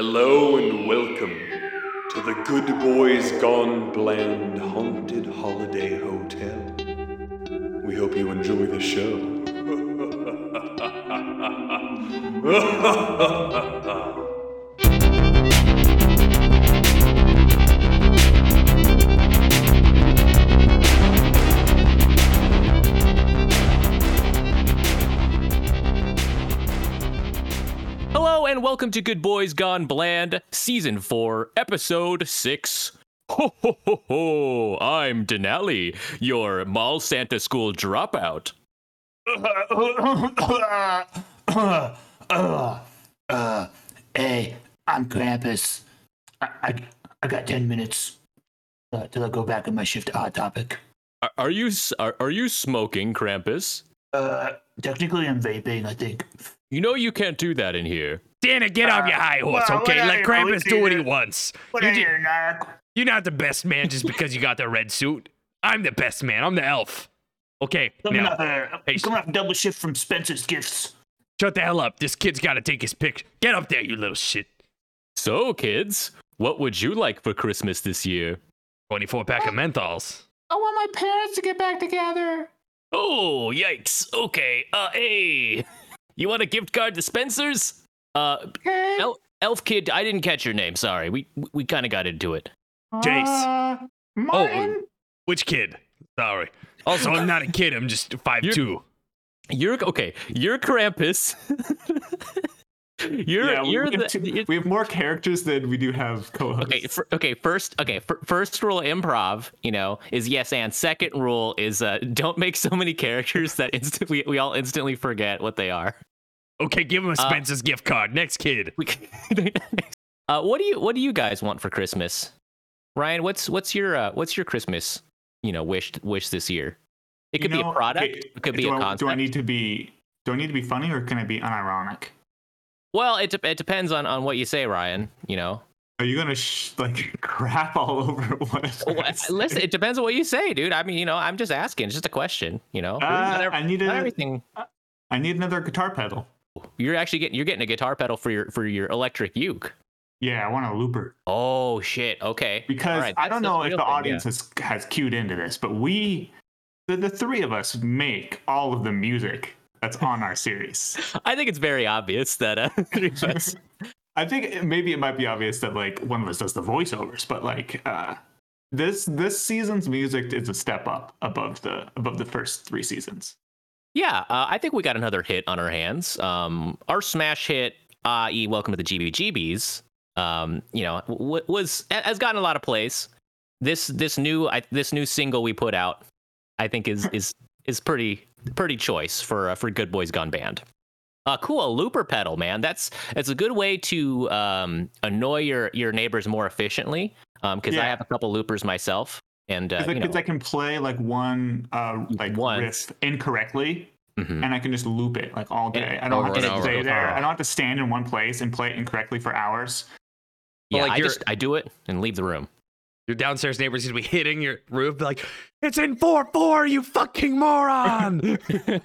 Hello and welcome to the Good Boys Gone Bland Haunted Holiday Hotel. We hope you enjoy the show. and welcome to Good Boys Gone Bland, Season 4, Episode 6. Ho ho ho ho! I'm Denali, your Mall Santa School dropout. uh, hey, I'm Krampus. I, I, I got 10 minutes uh, till I go back on my shift to Hot Topic. Are, are you are, are you smoking, Krampus? Uh, technically, I'm vaping, I think. You know you can't do that in here. Dana, get off your high horse, well, okay? Let I Krampus do what he wants. What You are ju- you, narc? You're not the best man just because you got the red suit. I'm the best man. I'm the elf. Okay, Coming now, off, a, Hey, coming off double shift from Spencer's Gifts. shut the hell up. This kid's got to take his pic. Get up there, you little shit. So, kids, what would you like for Christmas this year? 24 pack of menthols. I want my parents to get back together. Oh, yikes. Okay. Uh, hey. You want a gift card to Spencer's? Uh, Okay. El- Elf Kid, I didn't catch your name. Sorry. We we kind of got into it. Jace. Uh, Martin. Which kid? Sorry. Also, I'm not a kid. I'm just 5'2. You're okay. You're Krampus. you're yeah, we, you're we, have the two- we have more characters than we do have co-hosts. okay. fir- okay. First, okay. fir- first rule of improv, you know, is yes and. Second rule is uh, don't make so many characters that instant we, we all instantly forget what they are. Okay, give him a Uh, Spencer's gift card. Next kid. We uh, what do you what do you guys want for Christmas? Ryan, what's what's your uh, what's your Christmas you know wish wish this year? It could You be a product. okay, it could be do a I, concept. Do I need to be? Do I need to be funny or can I be unironic? Well, it de- it depends on on what you say, Ryan. You know, Are you gonna sh- like crap all over what? Well, listen, it depends on what you say, dude. I mean, you know, I'm just asking. It's just a question. You know, Uh, not, ev- I need a- everything. I need another guitar pedal. You're actually getting you're getting a guitar pedal for your for your electric uke. Yeah, I want a looper Oh shit. Okay. because right, I don't know if the thing, yeah. audience has has cued into this, but we, the, the three of us, make all of the music that's on our series. I think it's very obvious that uh, three of us- I think it- maybe it might be obvious that like one of us does the voiceovers, but like uh this this season's music is a step up above the above the first three seasons. Yeah, uh, I think we got another hit on our hands. Um, our smash hit, i.e., "Welcome to the GBGBs," um, you know, w- was has gotten a lot of plays. This this new I, this new single we put out, I think is is is pretty pretty choice for uh, for Good Boys Gone Band. Uh, cool, a looper pedal, man. That's that's a good way to um, annoy your your neighbors more efficiently. Because I Yeah. have a couple loopers myself, and uh, Because you know, I can play like one uh like riff incorrectly mhm. and I can just loop it like all day. And- I don't have to stay there. I don't have to stand in one place and play it incorrectly for hours. yeah, like I just I do it and leave the room. Your downstairs neighbor's gonna be hitting your roof, like, "It's in four four, you fucking moron!" and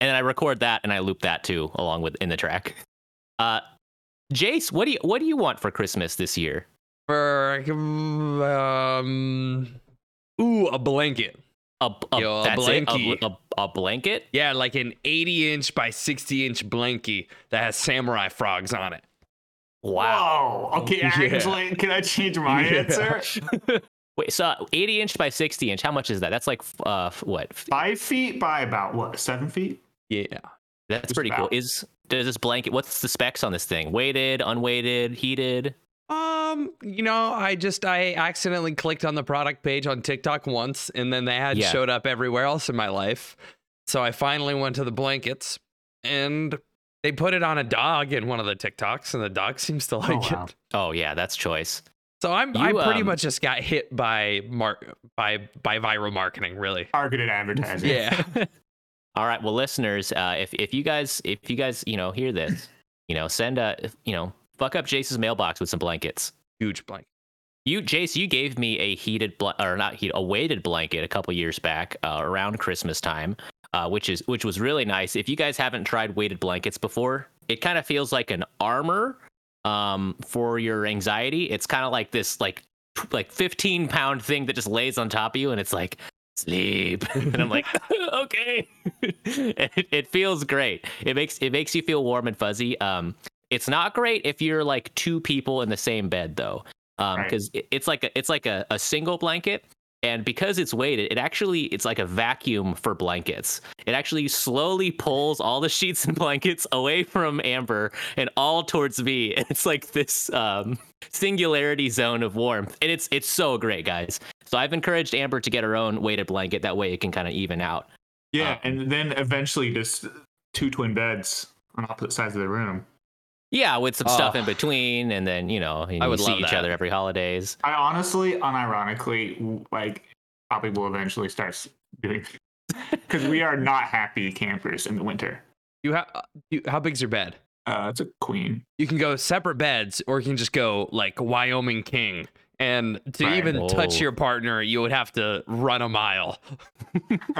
then I record that and I loop that too along with in the track. Uh, Jace, what do you what do you want for Christmas this year? For um, ooh, a blanket. A, a, Yo, a that's blankie. A, a, a blanket? Yeah, like an 80 inch by 60 inch blankie that has samurai frogs on it. Wow. Whoa. Okay, Yeah. actually, can I change my Yeah. answer? Wait, so 80 inch by 60 inch. How much is that? That's like uh what? Five feet by about what? Seven feet? Yeah. That's Just pretty cool. Is does this blanket? What's the specs on this thing? Weighted, unweighted, heated? Um, you know, I just I accidentally clicked on the product page on TikTok once and then they had Yeah. showed up everywhere else in my life. So I finally went to the blankets and they put it on a dog in one of the TikToks and the dog seems to like wow. it. Oh yeah, that's choice. So I'm I pretty um, much just got hit by mar- by by viral marketing, really. Targeted advertising. Yeah. All right, well, listeners, uh, if if you guys if you guys you know hear this, you know, send a you know fuck up Jace's mailbox with some blankets. Huge blanket. You, Jace, you gave me a heated bl- or not heat, a weighted blanket a couple years back uh, around Christmas time, uh, which is which was really nice. If you guys haven't tried weighted blankets before, it kind of feels like an armor um, for your anxiety. It's kind of like this like like 15 pound thing that just lays on top of you, and it's like sleep. and I'm like, okay. it, it feels great. It makes it makes you feel warm and fuzzy. Um, it's not great if you're like two people in the same bed though, um, Right. because it's like a, it's like a, a single blanket. And because it's weighted, it actually it's like a vacuum for blankets. It actually slowly pulls all the sheets and blankets away from Amber and all towards me. And it's like this um, singularity zone of warmth. And it's it's so great, guys. So I've encouraged Amber to get her own weighted blanket. That way it can kind of even out. Yeah, Um, and then eventually just two twin beds on opposite sides of the room. Yeah, with some stuff Oh. in between, and then you know you I would see each that. other every holidays. I honestly, unironically, like probably will eventually start doing because we are not happy campers in the winter. You have you, how big's your bed? Uh, it's a queen. You can go separate beds, or you can just go like Wyoming King. And to Right. even touch your partner, you would have to run a mile.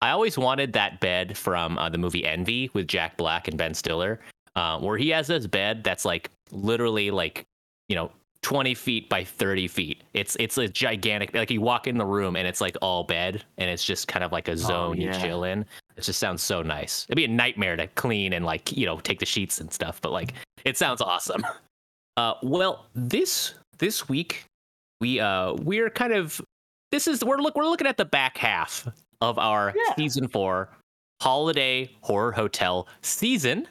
I always wanted that bed from uh, the movie Envy with Jack Black and Ben Stiller, uh, where he has this bed that's like literally like you know 20 feet by 30 feet. It's it's a gigantic. Like you walk in the room and it's like all bed, and it's just kind of like a zone you yeah. chill in. It just sounds so nice. It'd be a nightmare to clean and like you know take the sheets and stuff, but like it sounds awesome. Uh, well, this this week we uh we're kind of this is we're look we're looking at the back half of our Yeah. season four holiday horror hotel season.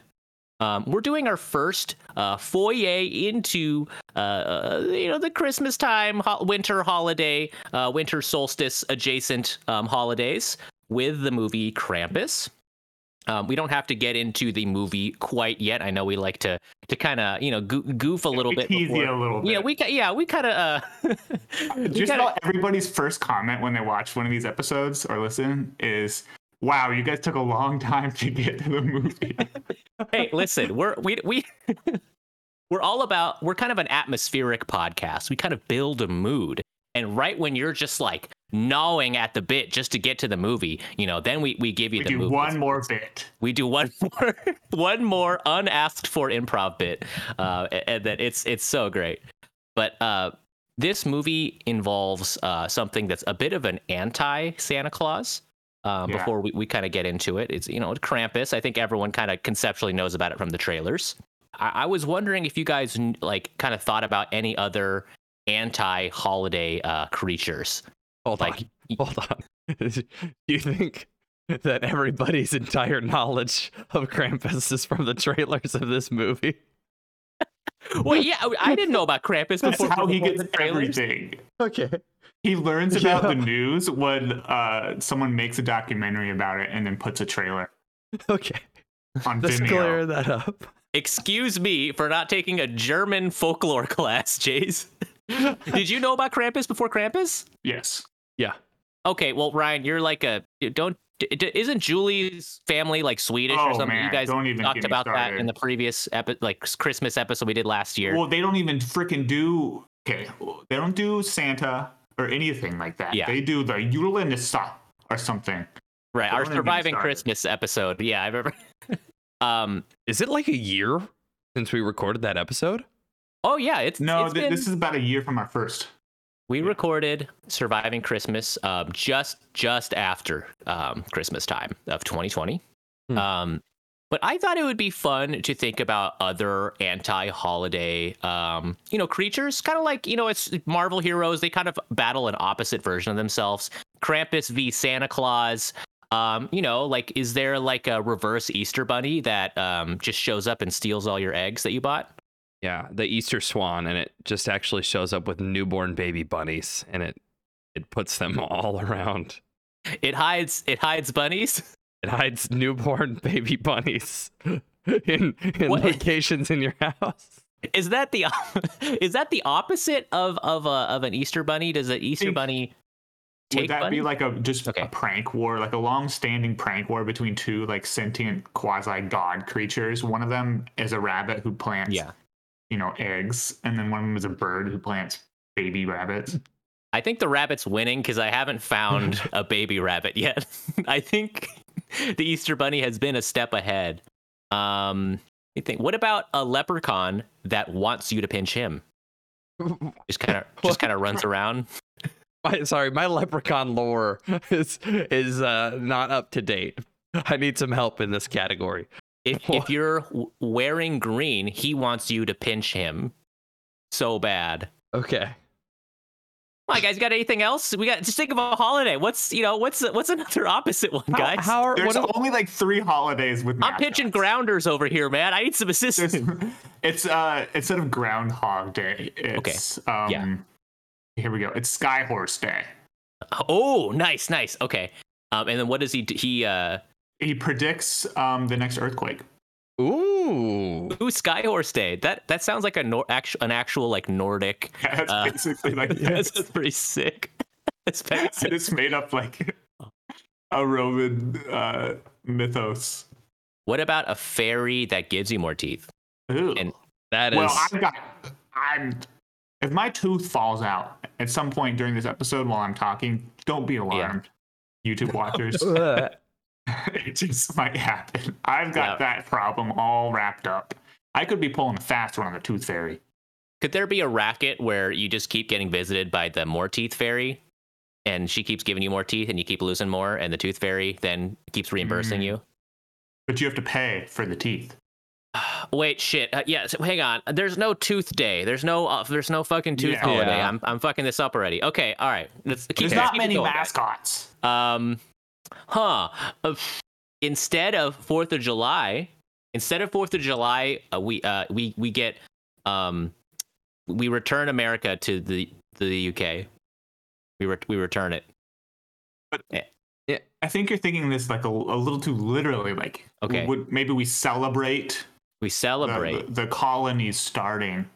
Um, we're doing our first uh, foyer into uh, uh, you know the Christmas time, ho- winter holiday, uh, winter solstice adjacent um, holidays with the movie Krampus. Um, we don't have to get into the movie quite yet. I know we like to to kind of you know goo- goof a little We bit. tease before- you a little bit. yeah, we yeah we kind of uh, Just kinda- everybody's first comment when they watch one of these episodes or listen is, "Wow, you guys took a long time to get to the movie." hey, listen, we're we we we're all about we're kind of an atmospheric podcast. We kind of build a mood. And right when you're just like gnawing at the bit just to get to the movie, you know, then we, we give you we the do movie. one more bit. We do one more one more unasked for improv bit. Uh and that it's it's so great. But uh this movie involves uh something that's a bit of an anti Santa Claus. Um, Yeah. before we, we kind of get into it, it's you know Krampus. I think everyone kind of conceptually knows about it from the trailers. I, I was wondering if you guys like kind of thought about any other anti-holiday uh, creatures. Hold Like, on. Hold on. Do you think that everybody's entire knowledge of Krampus is from the trailers of this movie? Well, yeah, I didn't know about Krampus That's before. how he gets everything. Okay. He learns about Yeah. the news when uh, someone makes a documentary about it and then puts a trailer Okay. on Let's Vimeo. clear that up. Excuse me for not taking a German folklore class, Jace. Did you know about Krampus before Krampus? Yes. Yeah. Okay, well, Ryan, you're like a don't. d- d- Isn't Julie's family like Swedish or Oh, something? man, you guys don't even talked get me about that in the previous epi- like Christmas episode we did last year. Well, they don't even freaking do. Okay, they don't do Santa or anything like that. Yeah. They do the Yule Julenissa or something. right, our don't even get me surviving. Christmas episode. Yeah, I remember. um. Is it like a year since we recorded that episode? Oh yeah, it's No, it's th- been- this is about a year from our first. We recorded Surviving Christmas um, just just after um, Christmas time of 2020. Hmm. Um, but I thought it would be fun to think about other anti-holiday, um, you know, creatures. Kind of like you know, it's Marvel heroes. They kind of battle an opposite version of themselves. Krampus v Santa Claus. Um, you know, like is there like a reverse Easter bunny that um, just shows up and steals all your eggs that you bought? Yeah, the Easter swan, and it just actually shows up with newborn baby bunnies, and it it puts them all around. It hides it hides bunnies. It hides newborn baby bunnies in in What? locations in your house. Is that the is that the opposite of of a of an Easter bunny? Does an Easter bunny take Would that bunny? be like a just Okay. a prank war, like a long-standing prank war between two like sentient quasi-god creatures? One of them is a rabbit who plants, yeah, you know, eggs, and then one of them is a bird who plants baby rabbits. I think the rabbit's winning because I haven't found a baby rabbit yet. I think the Easter bunny has been a step ahead. Um, You think? What about a leprechaun that wants you to pinch him? Just kind of, just kind of runs around. My, sorry, my leprechaun lore is is uh, not up to date. I need some help in this category. If if you're wearing green, he wants you to pinch him so bad. Okay. Come on, guys, you got anything else? We got just think of a holiday. What's you know what's what's another opposite one, guys? how are There's what, only like three holidays with. I'm pitching mascots. grounders over here, man. I need some There's- assistance. it's uh instead of Groundhog Day, it's um Yeah. here we go. It's Sky Horse Day. Oh, nice, nice. Okay. Um, and then what does he do? He uh, He predicts um the next earthquake. Ooh. ooh, Skyhorse Day. That that sounds like a nor- actual an actual like Nordic. That's Uh, basically like That's, pretty sick. That's very and sick. it's made up like a Roman uh mythos. What about a fairy that gives you more teeth? Ooh. And- That is well, I've got I'm if my tooth falls out at some point during this episode while I'm talking, don't be alarmed. YouTube watchers. It just might happen. I've got that problem all wrapped up. I could be pulling a fast one on the tooth fairy. Could there be a racket where you just keep getting visited by the more teeth fairy, and she keeps giving you more teeth, and you keep losing more, and the tooth fairy then keeps reimbursing Mm. you? But you have to pay for the teeth. Wait, shit. Uh, yeah, so hang on. There's no tooth day. There's no. Uh, there's no fucking tooth Yeah. holiday. Yeah. I'm. I'm fucking this up already. Okay. All right. Let's keep. There's not it many going, guys. mascots. Um, huh. Uh, instead of Fourth of July, instead of Fourth of July, uh, we uh we we get um we return America to the to the UK. We re- we return it. But yeah, I think you're thinking this like a, a little too literally. Like, Okay. would, maybe we celebrate We celebrate. the, the colonies starting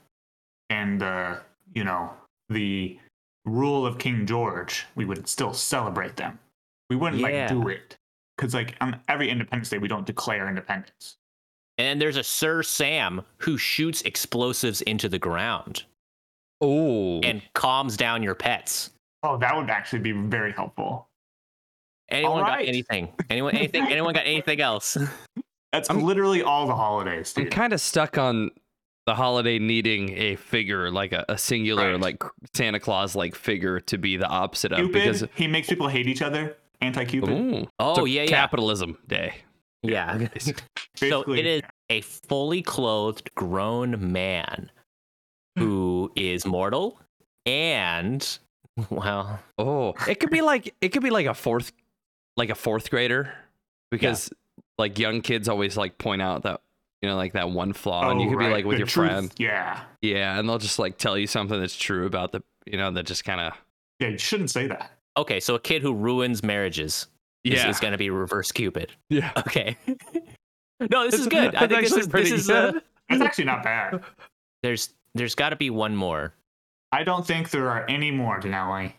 and the you know the rule of King George. We would still celebrate them. We wouldn't Yeah. like do it because like on every Independence Day we don't declare independence. and there's a Sir Sam who shoots explosives into the ground Ooh. and calms down your pets. Oh, that would actually be very helpful. Anyone got anything? Anyone anything? anyone got anything else? That's I'm- literally all the holidays. I'm kind of stuck on the holiday needing a figure like a, a singular Right. like Santa Claus like figure to be the opposite of because he makes people hate each other. Anti-Cupid. Oh So yeah, yeah, capitalism day. yeah. so it is a fully clothed grown man who is mortal and well Oh, it could be like it could be like a fourth, like a fourth grader, because like young kids always like point out that you know like that one flaw, and you Oh, could be like with the your truth, friend, Yeah. yeah, and they'll just like tell you something that's true about the you know that just kind of Yeah, you shouldn't say that. Okay so a kid who ruins marriages is, yeah is going to be reverse cupid yeah. okay no this is good i think this is, pretty this is uh, good. That's actually not bad. there's there's got to be one more I don't think there are any more, Denali.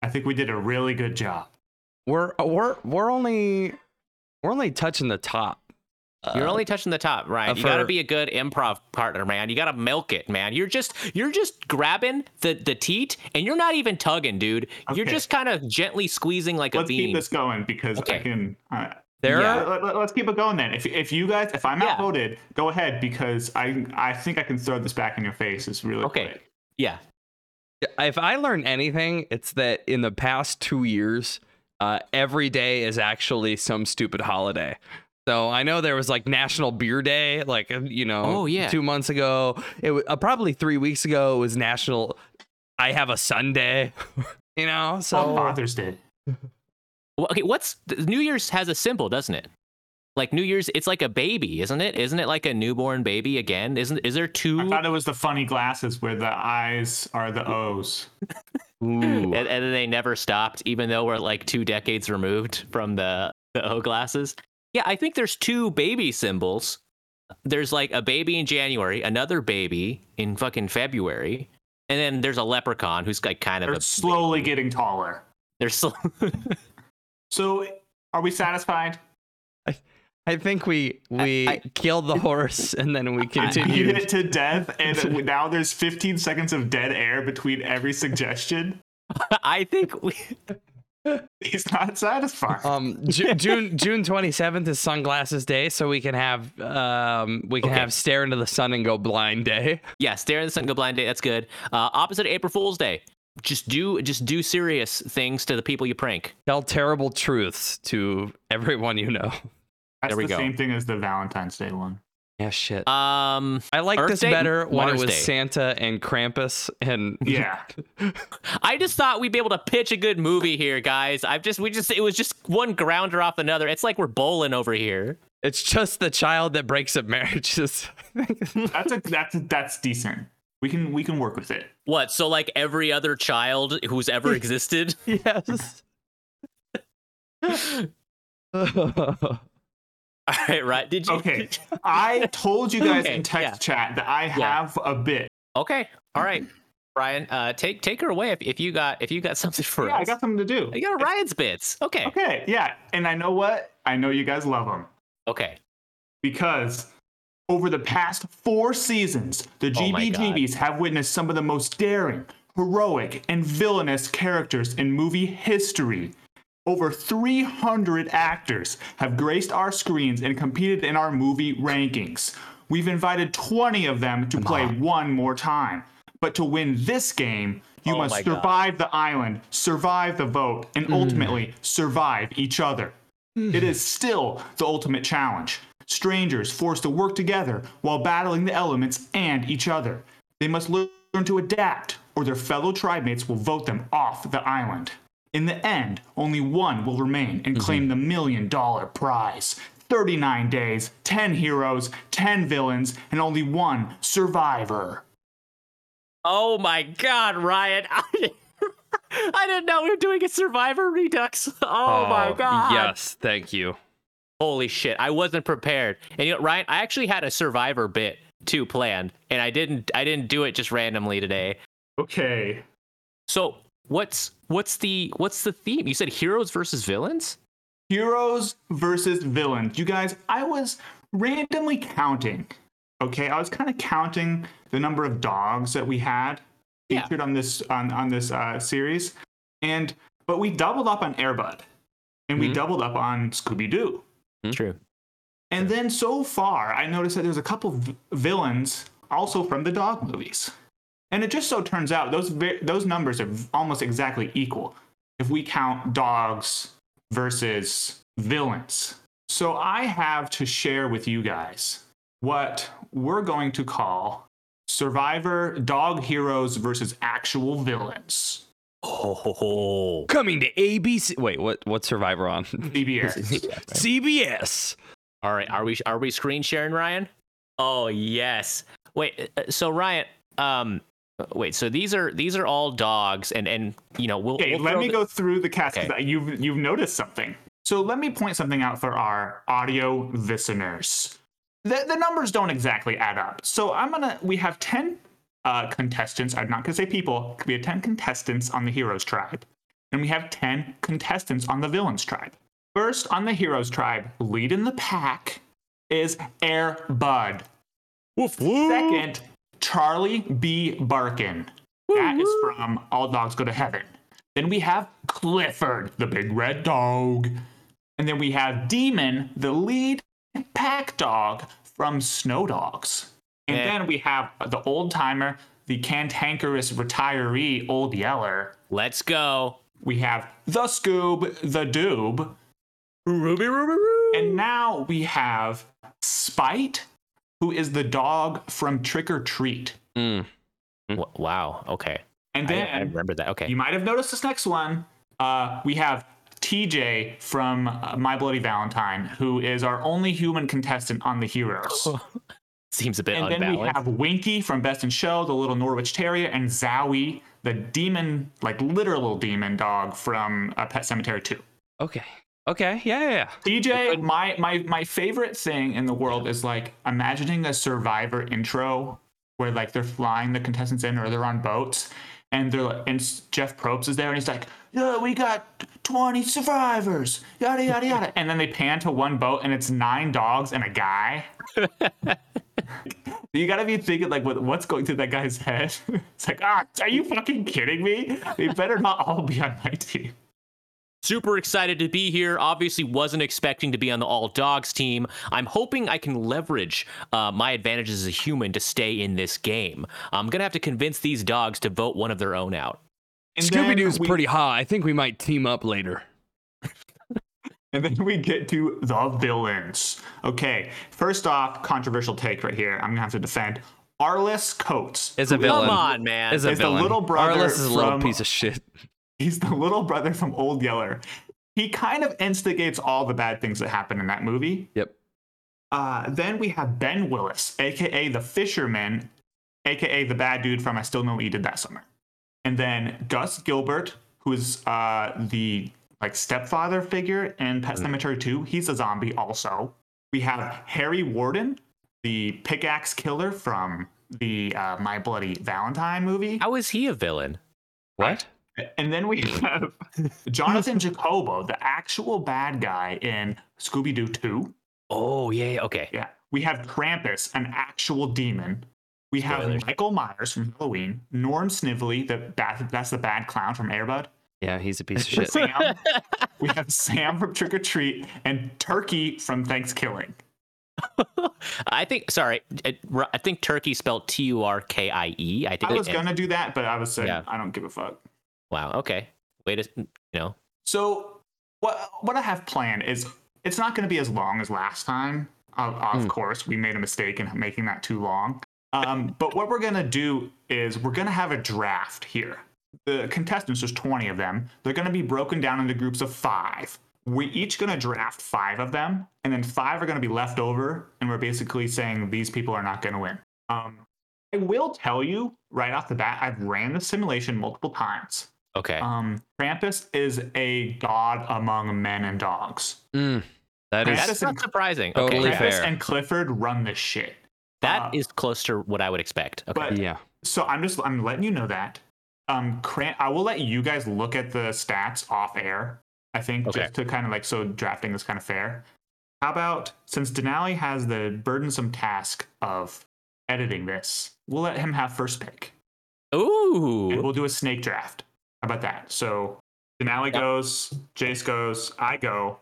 I think we did a really good job. We're we're we're only we're only touching the top. You're Uh, only touching the top, right? uh, you got to be a good improv partner, man. You got to milk it, man. You're just you're just grabbing the the teat, and you're not even tugging, dude. You're just kind of gently squeezing like Let's a bean. Let's keep this going because I can. Uh, there yeah. are let, us keep it going then. If if you guys, if I'm Yeah. outvoted, go ahead because I I think I can throw this back in your face. It's really Okay. quick. Yeah. if I learn anything, it's that in the past two years, uh, every day is actually some stupid holiday. So I know there was like National Beer Day, like uh, you know, Oh, yeah. two months ago. It was uh, probably three weeks ago. It was National. I have a Sunday. you know, so Oh, Father's Day. Well, okay. What's New Year's has a symbol, doesn't it? Like New Year's, it's like a baby, isn't it? Isn't it like a newborn baby again? Isn't is there two? I thought it was the funny glasses where the eyes are the O's. Ooh. and, and then they never stopped, even though we're like two decades removed from the the O glasses. Yeah, I think there's two baby symbols. There's like a baby in January, another baby in fucking February, and then there's a leprechaun who's like kind of They're a slowly getting taller. they're still So, are we satisfied? I think we we I- killed the horse and then we Beat continued. it to death, and now there's 15 seconds of dead air between every suggestion. I think we He's not satisfied. Um, Ju- June June twenty seventh is Sunglasses Day, so we can have um we can Okay. have Stare into the Sun and Go Blind Day. Yeah, stare in the sun, and go blind day. That's good. Uh, opposite of April Fool's Day. Just do just do serious things to the people you prank. Tell terrible truths to everyone you know. That's there we the go. same thing as the Valentine's Day one. Yeah, shit. Um, I like Earth this Day, better when it was Day. Santa and Krampus and Yeah. I just thought we'd be able to pitch a good movie here, guys. I've just we just it was just one grounder off another. It's like we're bowling over here. it's just the child that breaks up marriages. That's a that's a, that's decent. We can we can work with it. What? So like every other child who's ever existed? yes. All right, right. Did you? Okay. I told you guys Okay, in text yeah. chat that I Yeah. have a bit. Okay. All right, Ryan. Uh, take take her away if, if you got if you got something for Yeah, us. I got something to do. You got Ryan's bits. Okay. Okay, yeah. And I know what? I know you guys love them. Okay. because over the past four seasons, the Oh GBGBs have witnessed some of the most daring, heroic, and villainous characters in movie history. Over 300 actors have graced our screens and competed in our movie rankings. We've invited 20 of them to play one more time. But to win this game, you Oh must my God. survive the island, survive the vote, and mm. ultimately survive each other. Mm. It is still the ultimate challenge. Strangers forced to work together while battling the elements and each other. They must learn to adapt, or their fellow tribemates will vote them off the island. In the end, only one will remain and mm-hmm. claim the million dollar prize. 39 days, 10 heroes, 10 villains, and only one survivor. Oh my God, Ryan! I didn't know we were doing a Survivor Redux. Oh, my oh, God! Yes, thank you. Holy shit! I wasn't prepared. And you know, Ryan, I actually had a Survivor bit too planned, and I didn't. I didn't do it just randomly today. Okay. So what's what's the what's the theme? You said heroes versus villains. Heroes versus villains. You guys, I was randomly counting. Okay, I was kind of counting the number of dogs that we had Yeah. featured on this on on this uh, series, and but we doubled up on Airbud, and we Mhm. doubled up on Scooby Doo. True. And then so far, I noticed that there's a couple v- villains also from the dog movies. And it just so turns out those ve- those numbers are almost exactly equal if we count dogs versus villains. So I have to share with you guys what we're going to call Survivor Dog Heroes versus Actual Villains. Oh, ho, ho. Coming to ABC. Wait, what? What's Survivor on? CBS. CBS. All right, are we are we screen sharing, Ryan? Oh yes. Wait, uh, so Ryan, um, wait, so these are these are all dogs, and and you know we'll. Okay, we'll let me the- go through the cast. 'cause Okay. You've you've noticed something. So let me point something out for our audio listeners. The the numbers don't exactly add up. So I'm gonna. We have ten uh, contestants. I'm not gonna say people. We have ten contestants on the heroes tribe, and we have ten contestants on the villains tribe. First on the heroes tribe, lead in the pack is Air Bud. Woof. Second, Charlie B. Barkin. That is from All Dogs Go to Heaven. Then we have Clifford, the big red dog. And then we have Demon, the lead pack dog from Snow Dogs. And Yeah. then we have the old timer, the cantankerous retiree, Old Yeller. Let's go. We have the Scoob, the Doob. Ruby, ruby, ruby. And now we have Spite, who is the dog from Trick or Treat. Mm. Wow. Okay. And then I remember that. Okay. you might have noticed this next one. Uh, we have TJ from uh, My Bloody Valentine, who is our only human contestant on the Heroes. Seems a bit and then we have Winky from Best in Show, the little Norwich Terrier, and Zowie, the demon, like literal demon dog from uh, Pet Sematary 2. Okay. Okay. Yeah. Yeah. yeah. TJ, my my my favorite thing in the world is like imagining a Survivor intro where like they're flying the contestants in or they're on boats, and they're like, and Jeff Probst is there and he's like, yeah, we got 20 survivors, yada yada yada, and then they pan to one boat and it's nine dogs and a guy. you gotta be thinking like what, what's going through that guy's head. it's like, ah, are you fucking kidding me? They better not all be on my team. Super excited to be here. Obviously, wasn't expecting to be on the all dogs team. I'm hoping I can leverage uh, my advantages as a human to stay in this game. I'm gonna have to convince these dogs to vote one of their own out. Scooby Doo's we- pretty hot. I think we might team up later. And then we get to the villains. Okay, first off, controversial take right here. I'm gonna have to defend Arliss Coates. Is a villain. Come on, man. Is a Is the villain. little brother Arliss is a little from- piece of shit. He's the little brother from Old Yeller. He kind of instigates all the bad things that happen in that movie. Yep. Uh, then we have Ben Willis, aka the fisherman, aka the bad dude from I Still Know What You Did That Summer. And then Gus Gilbert, who is uh, the like stepfather figure in Pet Sematary 2. He's a zombie also. We have Harry Warden, the pickaxe killer from the uh, My Bloody Valentine movie. How is he a villain? What? And then we have Jonathan Jacobo, the actual bad guy in Scooby Doo 2. Oh yeah, okay. Yeah. We have Krampus, an actual demon. We have Spoilers. Michael Myers from Halloween, Norm Snively, the bad, that's the bad clown from Airbud. Yeah, he's a piece of shit. Sam, we have Sam from Trick or Treat, and Turkey from Thanksgiving. I think. Sorry, uh, it, I think turkey spelled T U R K I E. I think. I was it- gonna do that, but I was saying Yeah. I don't give a fuck. Wow. Okay. Wait a. You know. So what what I have planned is it's not going to be as long as last time. Of, of Hmm. course, we made a mistake in making that too long. Um, but what we're going to do is we're going to have a draft here. The contestants, there's 20 of them. They're going to be broken down into groups of five. We're each going to draft five of them, and then five are going to be left over, and we're basically saying these people are not going to win. Um, I will tell you right off the bat, I've ran the simulation multiple times. Okay. Um, Krampus is a god among men and dogs. Mm, that Krampus that is is not and- surprising. Totally okay. Krampus fair. and Clifford run this shit. That Uh, is close to what I would expect. Okay. But yeah. so I'm just I'm letting you know that. Um, Kramp, I will let you guys look at the stats off air. I think Okay. just to kind of like so drafting is kind of fair. How about since Denali has the burdensome task of editing this, we'll let him have first pick, Ooh. and we'll do a snake draft. How about that? So Denali Yep. goes, Jace goes, I go,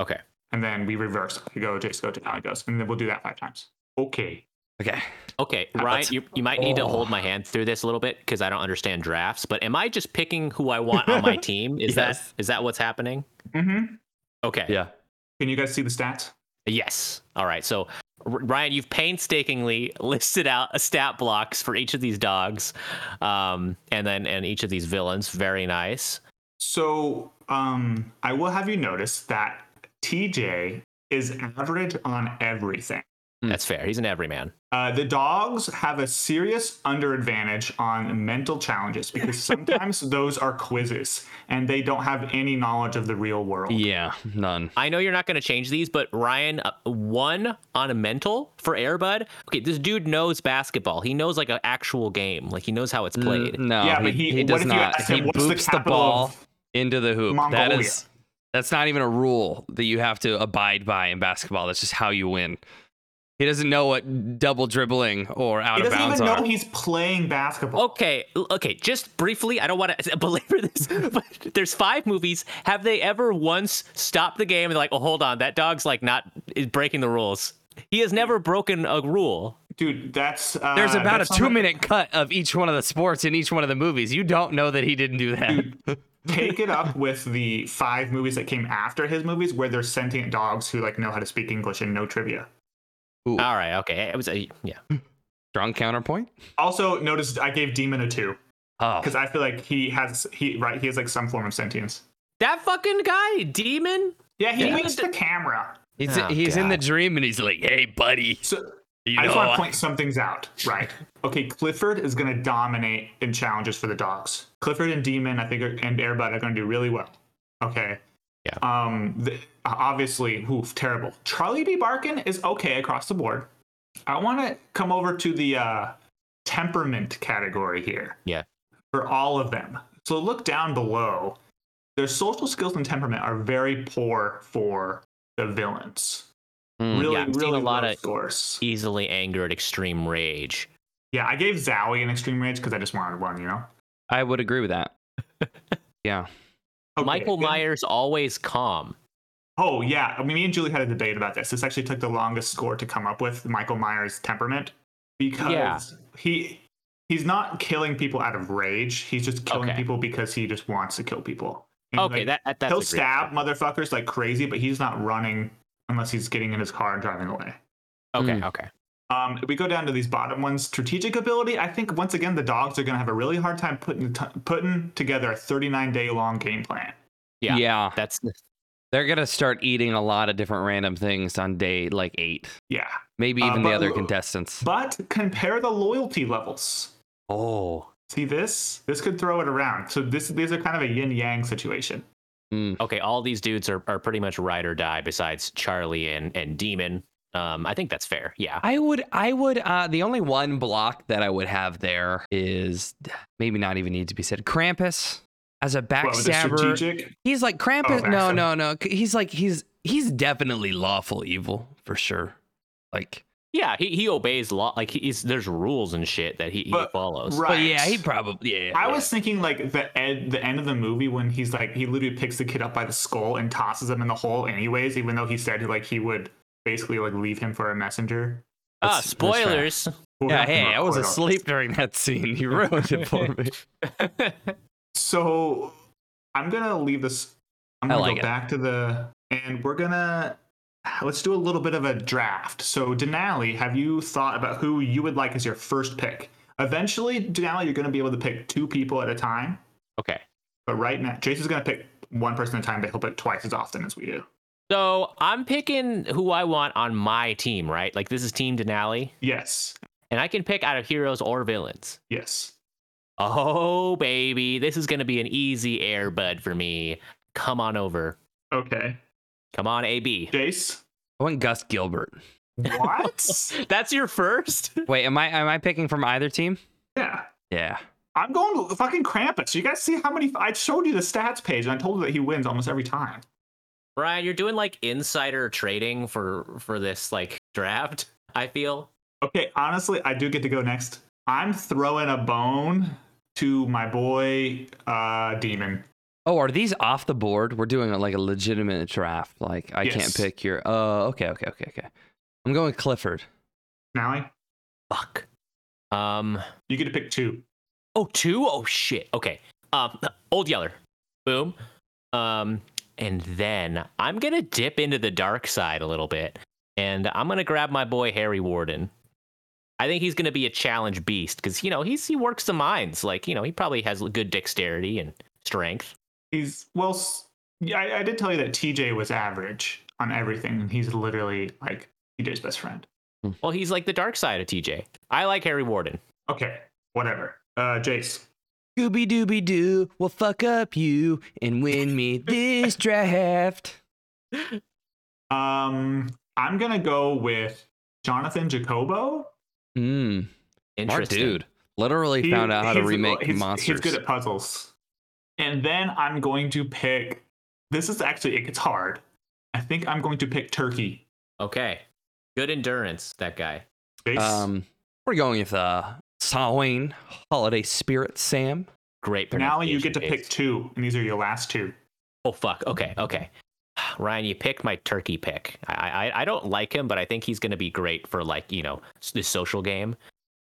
Okay. and then we reverse. We go, Jace go, Denali goes, and then we'll do that five times. Okay. Okay. Okay, Uh, Ryan, you, you might need to Oh. hold my hand through this a little bit because I don't understand drafts. But am I just picking who I want on my team? Is Yes. that is that what's happening? Mm-hmm. Okay. Yeah. Can you guys see the stats? Yes. All right. So, Ryan, you've painstakingly listed out a stat blocks for each of these dogs, um, and then and each of these villains. Very nice. So, um, I will have you notice that TJ is average on everything. Hmm. That's fair. He's an everyman. Uh, the dogs have a serious under advantage on mental challenges because sometimes those are quizzes and they don't have any knowledge of the real world. Yeah. None. I know you're not going to change these, but Ryan, uh, one on a mental for Airbud. Okay, this dude knows basketball. He knows like an actual game. Like he knows how it's played. N- no. Yeah, but he- he does not. asked him, He "What's the boops the, ball into the hoop. That Mongolia?" is. That's not even a rule that you have to abide by in basketball. That's just how you win. He doesn't know what double dribbling or out of bounds are. He doesn't bounds even know are. he's playing basketball. Okay, okay, just briefly, I don't want to belabor this, but there's five movies. Have they ever once stopped the game and like, oh, hold on, that dog's like not is breaking the rules? He has never broken a rule. Dude, that's. Uh, There's about a that's on two the- minute cut of each one of the sports in each one of the movies. You don't know that he didn't do that. take it up with the five movies that came after his movies where there's sentient dogs who like know how to speak english and no trivia All right, okay, it was a yeah. Strong counterpoint. also notice i gave demon a two. Oh, because i feel like he has he right he has like some form of sentience. That fucking guy, demon. yeah he Yeah. winks the camera. He's Oh, he's in the dream and he's like, "Hey, buddy, so you i just want to uh, point some things out right. Okay clifford is going to dominate in challenges for the dogs. Clifford and demon i think are, and airbud are going to do really well. Okay Yeah. um the, obviously oof, terrible charlie b barkin is okay across the board i want to come over to the uh temperament category here Yeah. for all of them so look down below their social skills and temperament are very poor for the villains Mm. really Yeah, I'm really a lot of- scores Easily angered, extreme rage. yeah, I gave Zowie an extreme rage because I just wanted one, you know. I would agree with that. yeah. Okay, Michael then- Myers always calm. Oh yeah, I mean, me and Julie had a debate about this. This actually took the longest score to come up with Michael Myers' temperament because Yeah. he he's not killing people out of rage. He's just killing Okay. people because he just wants to kill people. And, Okay, like, that, that that's he'll agreed. stab motherfuckers like crazy, but he's not running unless he's getting in his car and driving away. Okay, Mm. okay. Um, if we go down to these bottom ones, strategic ability. I think once again the dogs are going to have a really hard time putting t- putting together a 39 day long game plan. Yeah. yeah. That's They're gonna start eating a lot of different random things on day like eight. Yeah, Maybe Uh, even the other contestants. but compare the loyalty levels. Oh. See this? This could throw it around. So this these are kind of a yin yang situation. Mm. okay. All these dudes are, are pretty much ride or die. Besides Charlie and and Demon. Um, I think that's fair. Yeah. I would I would uh the only one block that I would have there is maybe not even need to be said. Krampus as a What, backstabber. strategic? He's like Krampus. Oh, no, no, no. He's like he's he's definitely lawful evil for sure. Like Yeah. He, he obeys law. Like he's there's rules and shit that he, he follows. Right. but yeah, he probably yeah. I yeah. was thinking like the end, the end of the movie when he's like he literally picks the kid up by the skull and tosses him in the hole anyways, even though he said like he would basically like leave him for a messenger. Ah, That's- that's spoilers. We'll Yeah, hey, I was asleep during that scene. You ruined it for me. So I'm gonna leave this. I'm gonna like go it. back to the and we're gonna let's do a little bit of a draft. So Denali, have you thought about who you would like as your first pick? Eventually, Denali, you're gonna be able to pick two people at a time. okay. But right now, Jason's gonna pick one person at a time, but he'll pick twice as often as we do. So I'm picking who I want on my team, right? Like this is Team Denali, Yes. and I can pick out of heroes or villains. Yes. Oh baby, this is gonna be an easy air bud for me. Come on over. Okay. Come on, AB. Jace. I want Gus Gilbert. What? That's your first? Wait, am I am I picking from either team? yeah. Yeah. I'm going to fucking Krampus. You guys see how many? I showed you the stats page, and I told you that he wins almost every time. Ryan, you're doing like insider trading for for this like draft. I feel. Okay, honestly, I do get to go next. I'm throwing a bone to my boy, uh, Demon. Oh, are these off the board? We're doing like a legitimate draft. Like I can't pick your. Oh, okay, okay, okay, okay. I'm going Clifford. Nally, Fuck. Um. you get to pick two. Oh, two. Oh shit. Okay. Um. Old Yeller. Boom. Um. And then I'm gonna dip into the dark side a little bit, and I'm gonna grab my boy Harry Warden. I think he's gonna be a challenge beast because you know he's he works the mines. Like you know he probably has good dexterity and strength. He's well. I, I did tell you that TJ was average on everything. and He's literally like TJ's best friend. Well, he's like the dark side of TJ. I like Harry Warden. Okay, whatever. Uh, Jace. Scooby Dooby Doo will fuck up you and win me this draft. Um, I'm gonna go with Jonathan Jacobo. Hmm. Smart Interesting. dude. Literally He- found out how to remake he's, monsters. He's good at puzzles. And then I'm going to pick. This is actually it gets hard. I think I'm going to pick Turkey. Okay. Good endurance, that guy. Jace? um, we're going with uh, Samhain holiday spirit. Sam. Great. now you get to pick two, and these are your last two. Oh fuck. Okay. Okay. Ryan, you picked my turkey pick. I I, I don't like him, but I think he's going to be great for like you know this social game.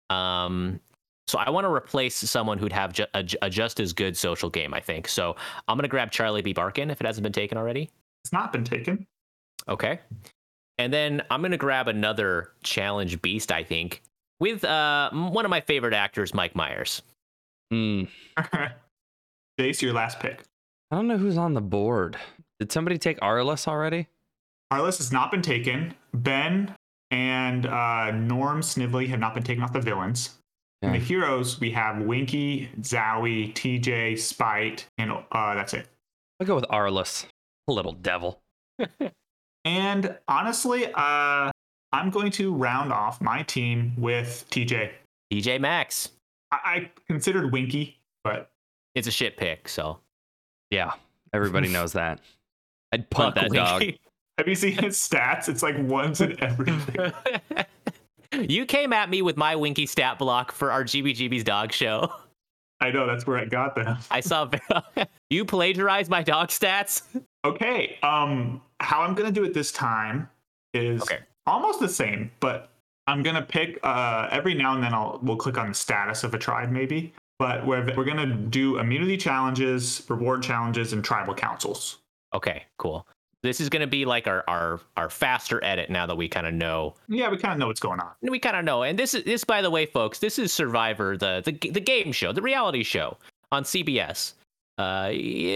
Um. So I want to replace someone who'd have ju- a, a just as good social game. I think. So I'm gonna grab Charlie B. Barkin if it hasn't been taken already. It's not been taken. Okay. And then I'm gonna grab another challenge beast. I think with uh one of my favorite actors, Mike Myers. Hmm. Jace, your last pick. I don't know who's on the board. Did somebody take Arliss already? Arliss has not been taken. Ben and uh, Norm Snively have not been taken off the villains. In the heroes, we have Winky, Zowie, TJ, Spite, and uh, that's it. I'll go with Arliss. Little devil. And honestly, uh, I'm going to round off my team with TJ. DJ Max. I, I considered Winky, but It's a shit pick. So Yeah, everybody knows that. I'd punt Fuck that dog. Have you seen his stats? It's like ones in everything. you came at me with my Winky stat block for our GBGB's dog show. I know that's where I got them. I saw you plagiarized my dog stats. Okay. Um, how I'm gonna do it this time is Okay. Almost the same, but I'm gonna pick uh every now and then I'll we'll click on the status of a tribe maybe. But we're we're gonna do immunity challenges, reward challenges, and tribal councils. Okay, cool. This is going to be like our our our faster edit now that we kind of know. Yeah, we kind of know what's going on. We kind of know. And this is this by the way, folks, this is Survivor, the the the game show, the reality show on CBS. Uh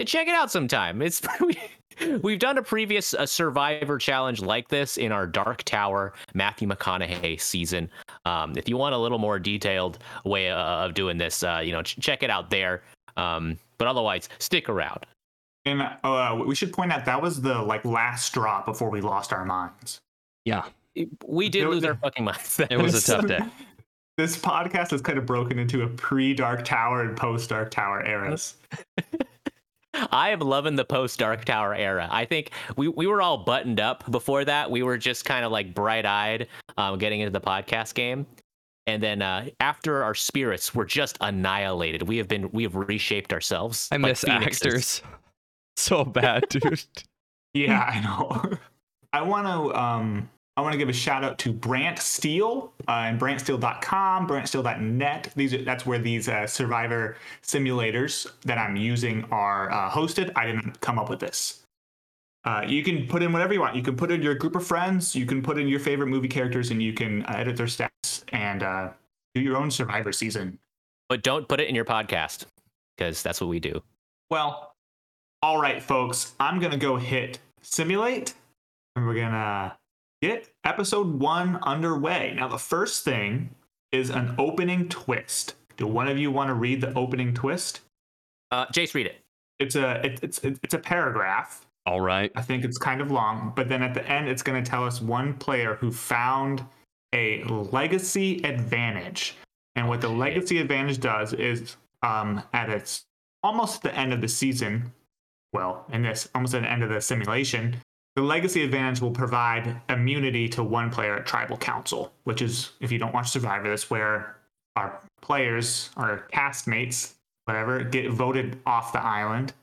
check it out sometime. It's we've done a previous uh, Survivor challenge like this in our Dark Tower Matthew McConaughey season. Um if you want a little more detailed way uh, of doing this, uh you know, ch- check it out there. Um but otherwise, stick around. And uh, we should point out that was the like last drop before we lost our minds. Yeah, We did There was lose a- our fucking minds. it was a tough day. This podcast is kind of broken into a pre-Dark Tower and post-Dark Tower eras. I am loving the post Dark Tower era. I think we, we were all buttoned up before that. We were just kind of like bright eyed um, getting into the podcast game. And then uh, after our spirits were just annihilated, we have been we have reshaped ourselves. I like miss phoenixes. actors so bad, dude. Yeah, I know. I want to um I want to give a shout out to Brant Steele uh, and brantsteele.com, brantsteele.net. These are, that's where these uh, survivor simulators that I'm using are uh, hosted. I didn't come up with this. Uh, you can put in whatever you want. You can put in your group of friends. You can put in your favorite movie characters, and you can uh, edit their stats and uh, do your own survivor season. But don't put it in your podcast because that's what we do. Well, all right, folks. I'm gonna go hit simulate, and we're gonna get episode one underway. Now, the first thing is an opening twist. Do one of you want to read the opening twist? Uh, Jace, read it. It's a it, it's it's a paragraph. All right. I think it's kind of long, but then at the end, it's going to tell us one player who found a legacy advantage. And what the legacy advantage does is, um, at its almost the end of the season, well, in this almost at the end of the simulation, the legacy advantage will provide immunity to one player at tribal council, which is, if you don't watch Survivor, that's where our players, our castmates, whatever, get voted off the island.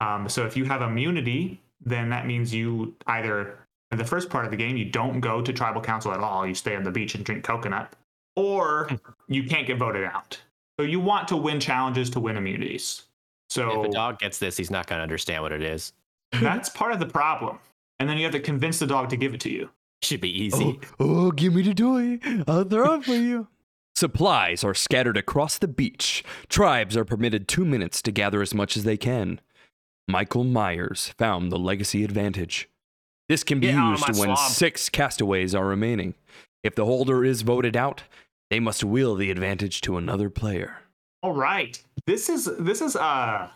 Um, so if you have immunity, then that means you either in the first part of the game you don't go to tribal council at all. You stay on the beach and drink coconut, or you can't get voted out. So you want to win challenges to win immunities. So If a dog gets this, he's not going to understand what it is. that's part of the problem. And then you have to convince the dog to give it to you. Should be easy. oh, give me the toy. I'll throw it for you. Supplies are scattered across the beach. Tribes are permitted two minutes to gather as much as they can. Michael Myers found the legacy advantage. This can be Get used when swamp. six castaways are remaining. If the holder is voted out, they must will the advantage to another player. All right. This is this is uh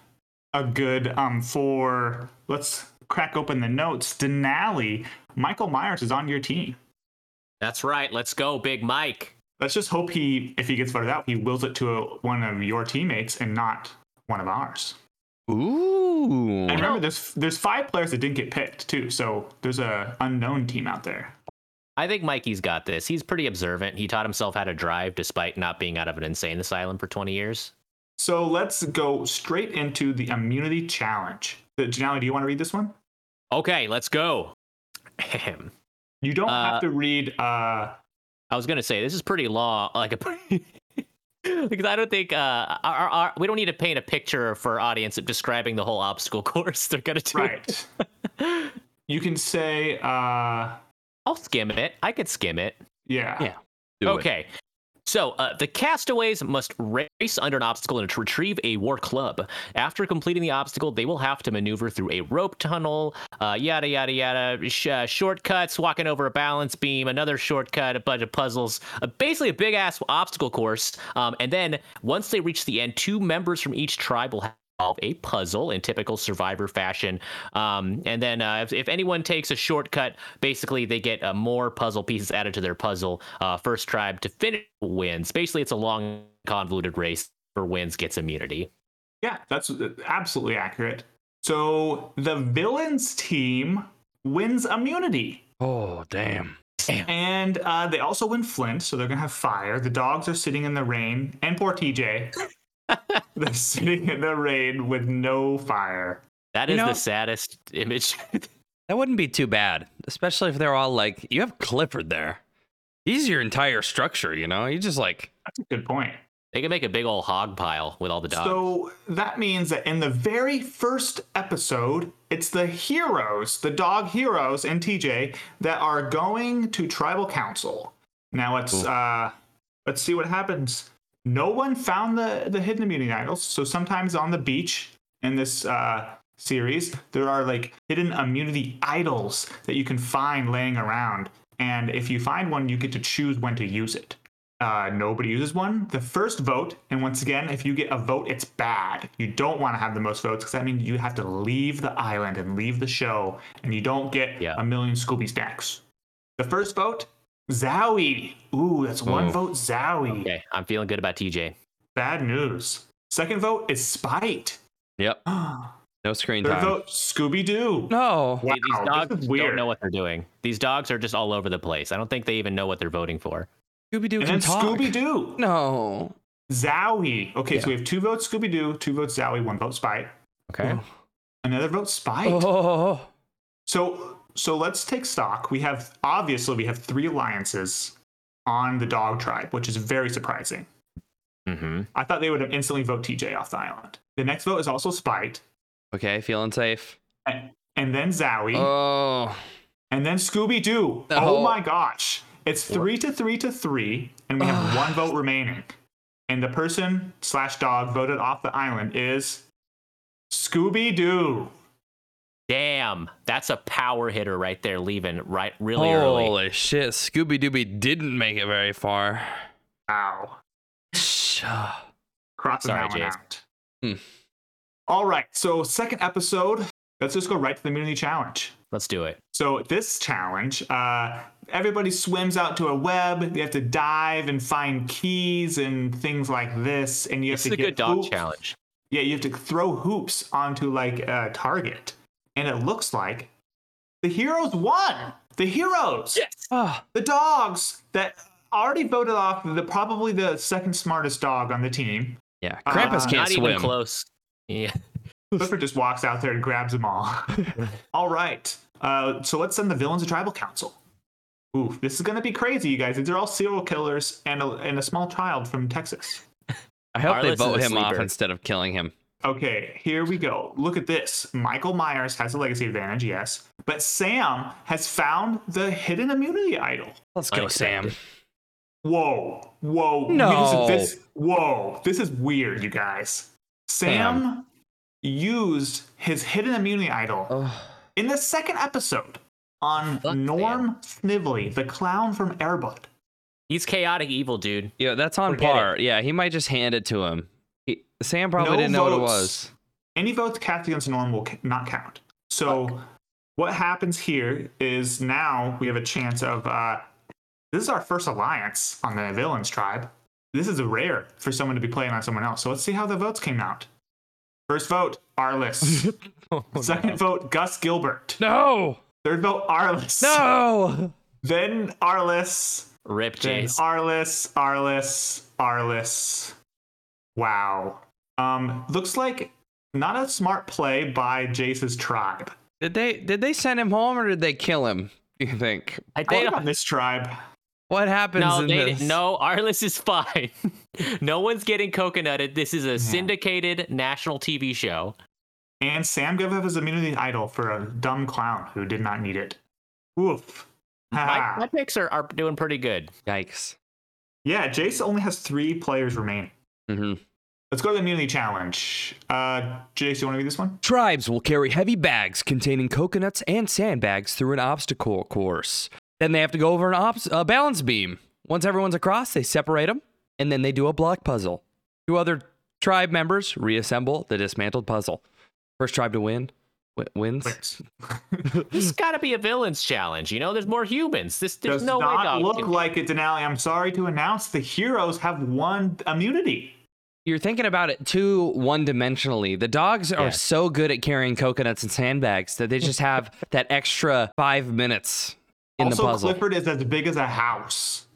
a good um for let's crack open the notes. Denali, Michael Myers is on your team. That's right. Let's go, Big Mike. Let's just hope he, if he gets voted out, he wills it to a, one of your teammates and not one of ours. Ooh. And remember, there's there's five players that didn't get picked too, so there's a unknown team out there. I think Mikey's got this. He's pretty observant. He taught himself how to drive despite not being out of an insane asylum for 20 years. So let's go straight into the immunity challenge. Janelle, do you want to read this one? Okay, let's go. Ahem. You don't Uh, have to read. Uh, I was gonna say this is pretty long, like a because I don't think uh, our, our, our- we don't need to paint a picture for our audience of describing the whole obstacle course. They're gonna do. right. you can say. Uh, I'll skim it. I could skim it. yeah. Yeah. Do it. So uh, the castaways must race under an obstacle and retrieve a war club. After completing the obstacle, they will have to maneuver through a rope tunnel, uh, yada yada yada, sh- uh, shortcuts, walking over a balance beam, another shortcut, a bunch of puzzles, basically a big ass obstacle course. Um, and then once they reach the end, two members from each tribe will have solve a puzzle in typical survivor fashion um, and then uh, if, if anyone takes a shortcut basically they get uh, more puzzle pieces added to their puzzle uh, first tribe to finish wins basically it's a long convoluted race for wins gets immunity Yeah, that's absolutely accurate. So the villains team wins immunity. Oh, damn. damn. And uh, they also win Flint, so they're gonna have fire. The dogs are sitting in the rain, and poor TJ. they're sitting in the rain with no fire. That is You know- the saddest image. That wouldn't be too bad, especially if they're all like, you have Clifford there. He's your entire structure, you know? You just like, That's a good point. they could make a big old hog pile with all the dogs. So that means that in the very first episode, it's the heroes, the dog heroes and TJ, that are going to tribal council. Now let's uh let's see what happens. No one found the the hidden immunity idols. So sometimes on the beach in this uh series, there are like hidden immunity idols that you can find laying around. And if you find one, you get to choose when to use it uh, nobody uses one. The first vote, and once again, if you get a vote, it's bad. You don't want to have the most votes because that means you have to leave the island and leave the show, and you don't get Yeah. a million Scooby snacks. The first vote, Zowie. Ooh, that's one Oh. vote, Zowie. okay, I'm feeling good about TJ. Bad news. Second vote is Spite. yep, no screen time. vote, Scooby Doo. No. Wow, These dogs this is don't know what they're doing. These dogs are just all over the place. I don't think they even know what they're voting for. Scooby Doo and can then talk. Scooby Doo. No. Zowie. Okay, so we have two votes Scooby Doo, two votes Zowie, one vote Spite. Okay. Another vote Spite. Oh. So so let's take stock. We have obviously we have three alliances on the dog tribe, which is very surprising. Mm-hmm. I thought they would have instantly vote TJ off the island. The next vote is also Spite, Okay, feeling safe. and, and then Zowie, Oh. and then Scooby Doo. Oh. Oh my gosh. It's three to three to three, and we have one vote remaining. And the person slash dog voted off the island is Scooby Doo. Damn, that's a power hitter right there, leaving right really early. Holy shit. Scooby Dooby didn't make it very far. Ow. Shh. Crossing Sorry, that one Jace. out. Hmm. All right, so second episode. Let's just go right to the immunity challenge. Let's do it. So this challenge, uh, everybody swims out to a web. You have to dive and find keys and things like this, and you This have is to a get good dog hoops. challenge. Yeah, you have to throw hoops onto like a target, and it looks like the heroes won. The heroes, Yes. Oh. the dogs that already voted off the probably the second smartest dog on the team. Yeah. Uh, Krampus can't Not swim. even close. Yeah. Clifford just walks out there and grabs them all. all right. Uh, so let's send the villains to tribal council. Ooh, this is gonna be crazy, you guys. These are all serial killers and a, and a small child from Texas. I hope they Arliss is vote a him off instead of killing him. Okay, here we go. Look at this. Michael Myers has a legacy advantage, yes, but Sam has found the hidden immunity idol. Let's go, Sam. Whoa, whoa, No. This, this, whoa, this is weird, you guys. Sam used his hidden immunity idol Oh. in the second episode on Fuck Norm Snively, the clown from Airbud. He's chaotic evil, dude. Yeah, that's on Forget par. Yeah, he might just hand it to him. He, Sam probably No didn't know what it was. Any votes cast against Norm will not count. So, what happens here is now we have a chance of. Uh, this is our first alliance on the villains tribe. This is rare for someone to be playing on someone else. So let's see how the votes came out. First vote, Arliss. Oh, Second vote, Gus Gilbert. No! Third vote, Arliss. No! Then Arliss. Rip Then Jace. Arliss, Arliss, Arliss. Wow. Um, looks like not a smart play by Jace's tribe. Did they did they send him home or did they kill him? You think? I I think think on this tribe. What happens no, in they this? no. Arliss is fine. no one's getting coconutted. This is a syndicated national TV show. And Sam gave up his immunity idol for a dumb clown who did not need it. Oof. My, my picks are, are doing pretty good. Yikes. Yeah, Jace only has three players remaining. hmm Let's go to the immunity challenge. Uh, Jace, you want to read this one? Tribes will carry heavy bags containing coconuts and sandbags through an obstacle course. Then they have to go over an obs- a balance beam. Once everyone's across, they separate them, and then they do a block puzzle. Two other tribe members reassemble the dismantled puzzle. First tribe to win wi- wins. Wait. This has got to be a villains challenge. You know, there's more humans. This there's Does no way not look can- like it, Denali. I'm sorry to announce the heroes have won immunity. You're thinking about it too one dimensionally. The dogs are Yeah. so good at carrying coconuts and sandbags that they just have that extra five minutes in also, the puzzle. Clifford is as big as a house.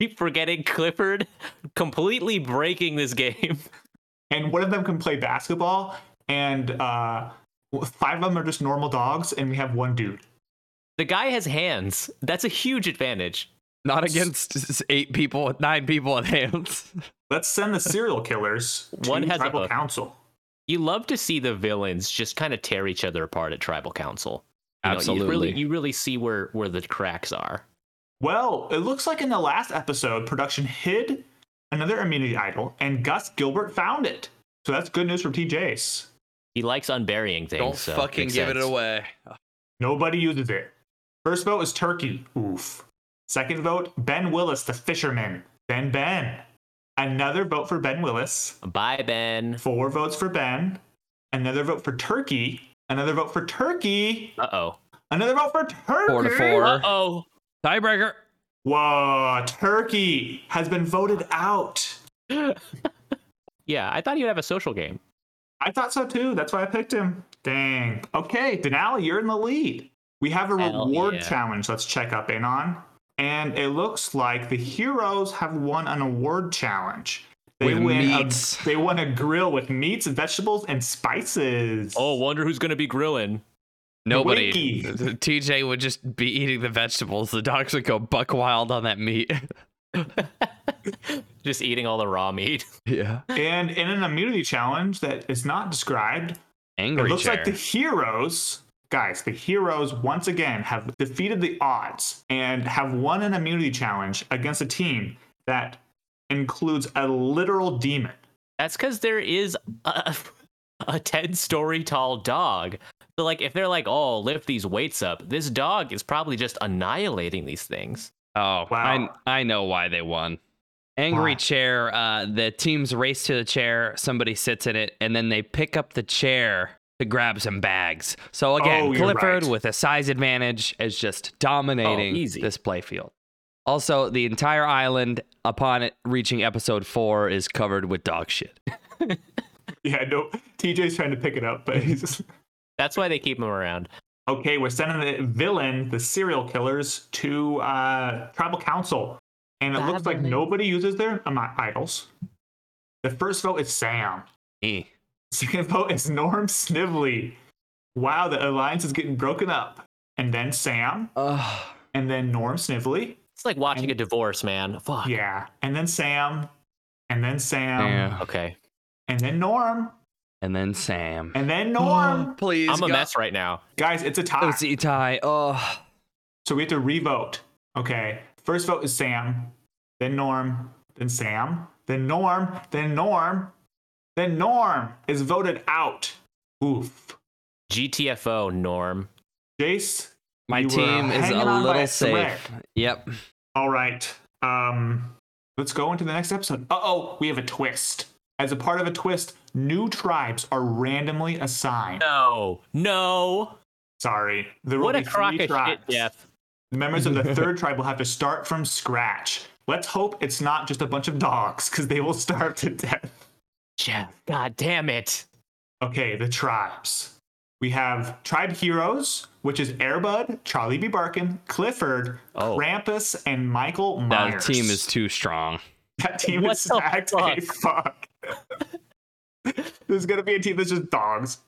keep forgetting Clifford completely breaking this game. and one of them can play basketball, and uh, five of them are just normal dogs, and we have one dude. The guy has hands. That's a huge advantage. Not against eight people nine people with hands. Let's send the serial killers to One has a tribal hook. council. You love to see the villains just kind of tear each other apart at tribal council. You know, you really, Absolutely. you really see where where the cracks are. Well, it looks like in the last episode, production hid another immunity idol, and Gus Gilbert found it. So that's good news from TJs. He likes unburying things. Don't so fucking makes give it away. Nobody uses it. First vote is Turkey. Oof. Second vote, Ben Willis, the fisherman. Ben Ben. Another vote for Ben Willis. Bye, Ben. Four votes for Ben. Another vote for Turkey. Another vote for Turkey. Uh oh. Another vote for Turkey. Four to four. Uh oh. Tiebreaker. Whoa, Turkey has been voted out. Yeah, I thought you'd have a social game. I thought so too. That's why I picked him. Dang. Okay, Denali, you're in the lead. We have a Hell reward yeah. challenge. Let's check up in on. And it looks like the heroes have won an award challenge. They With win. A, they won a grill with meats, vegetables, and spices. Oh, wonder who's gonna be grilling. Nobody. Winky. TJ would just be eating the vegetables. The dogs would go buck wild on that meat. Just eating all the raw meat. yeah. And in an immunity challenge that is not described, Angry it looks chair. like the heroes, guys, the heroes once again have defeated the odds and have won an immunity challenge against a team that includes a literal demon. That's because there is a, a 10 story tall dog. So, like, if they're like, oh, lift these weights up, this dog is probably just annihilating these things. Oh, Wow. I I know why they won. Angry Why? chair. Uh, the teams race to the chair. Somebody sits in it, and then they pick up the chair to grab some bags. So again, Oh, Clifford right. with a size advantage is just dominating Oh, easy. this playfield. Also, the entire island, upon it reaching episode four, is covered with dog shit. Yeah, no, TJ's trying to pick it up, but he's just. That's why they keep him around. Okay, we're sending the villain, the serial killers, to uh, tribal council. And it looks like nobody uses their um, idols. The first vote is Sam. Eh. Second vote is Norm Snively. Wow, the alliance is getting broken up. And then Sam, Ugh. and then Norm Snively. It's like watching a divorce, man. Fuck. Yeah. And then Sam, and then Sam, Yeah. Okay. and then Norm, And then Sam. and then Norm. Mm, please, I'm a God. mess right now. Guys, it's a tie. Let's see, Ty. Oh, So we have to revote. Okay. First vote is Sam, then Norm, then Sam, then Norm, then Norm, then Norm is voted out. Oof. GTFO, Norm. Jace, my you were team is a hanging on by little thread. safe. Yep. All right. Um, let's go into the next episode. Uh oh, we have a twist. As a part of a twist, new tribes are randomly assigned. No. No. Sorry, there will What a be crock three of tribes. shit, Jeff. The members of the third tribe will have to start from scratch. Let's hope it's not just a bunch of dogs, because they will starve to death. Jeff. God damn it. Okay, the tribes. We have tribe heroes, which is Airbud, Charlie B. Barkin, Clifford, Oh. Krampus, and Michael Myers. That team is too strong. that team What is the stacked a fuck. There's gonna be a team that's just dogs.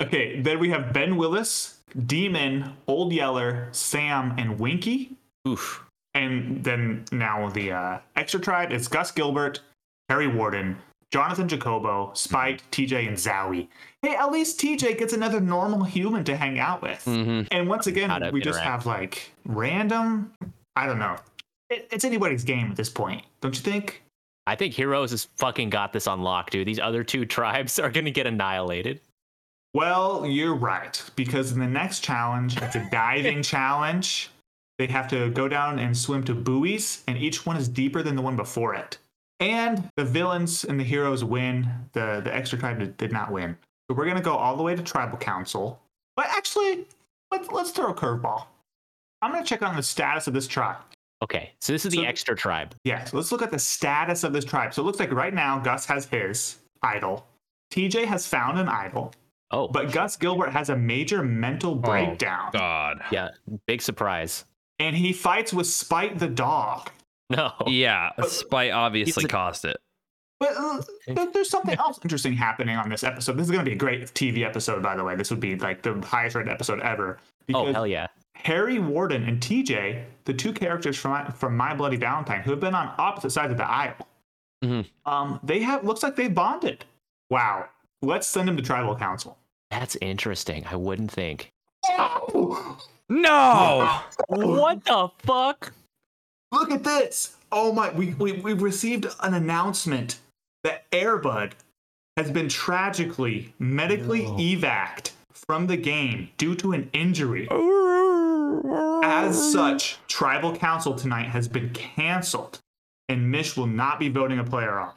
Okay, then we have Ben Willis, Demon, Old Yeller, Sam, and Winky. Oof. And then now the uh, extra tribe is Gus Gilbert, Harry Warden, Jonathan Jacobo, Spike, TJ, and Zowie. Hey, at least TJ gets another normal human to hang out with. Mhm. And once again, to we just have like random. I don't know. It, it's anybody's game at this point, don't you think? I think Heroes has fucking got this on lock, dude. These other two tribes are gonna get annihilated. Well, you're right because in the next challenge, it's a diving challenge. They have to go down and swim to buoys, and each one is deeper than the one before it. And the villains and the heroes win. The the extra tribe did, did not win. So we're gonna go all the way to tribal council. But actually, let's let's throw a curveball. I'm gonna check on the status of this tribe. Okay, so this is the extra tribe. Yes, let's look at the status of this tribe. So it looks like right now Gus has his idol. TJ has found an idol, Oh, but Gus Gilbert has a major mental oh, breakdown. Oh, God. yeah, big surprise. and he fights with Spite the dog. No. Yeah, Spite obviously He's a- caused it. But uh, there's something else interesting happening on this episode. This is going to be a great TV episode, by the way. This would be like the highest rated episode ever. Oh Because hell yeah! Harry Warden and TJ, the two characters from My, from My Bloody Valentine, who have been on opposite sides of the aisle, Mhm. um, they have looks like they've bonded. Wow. Let's send them to tribal council. That's interesting. I wouldn't think. No. What the fuck? Look at this. Oh my, we, we, we've received an announcement that Airbud has been tragically medically No. evac'd from the game due to an injury. As such, tribal council tonight has been canceled, and Mish will not be voting a player off.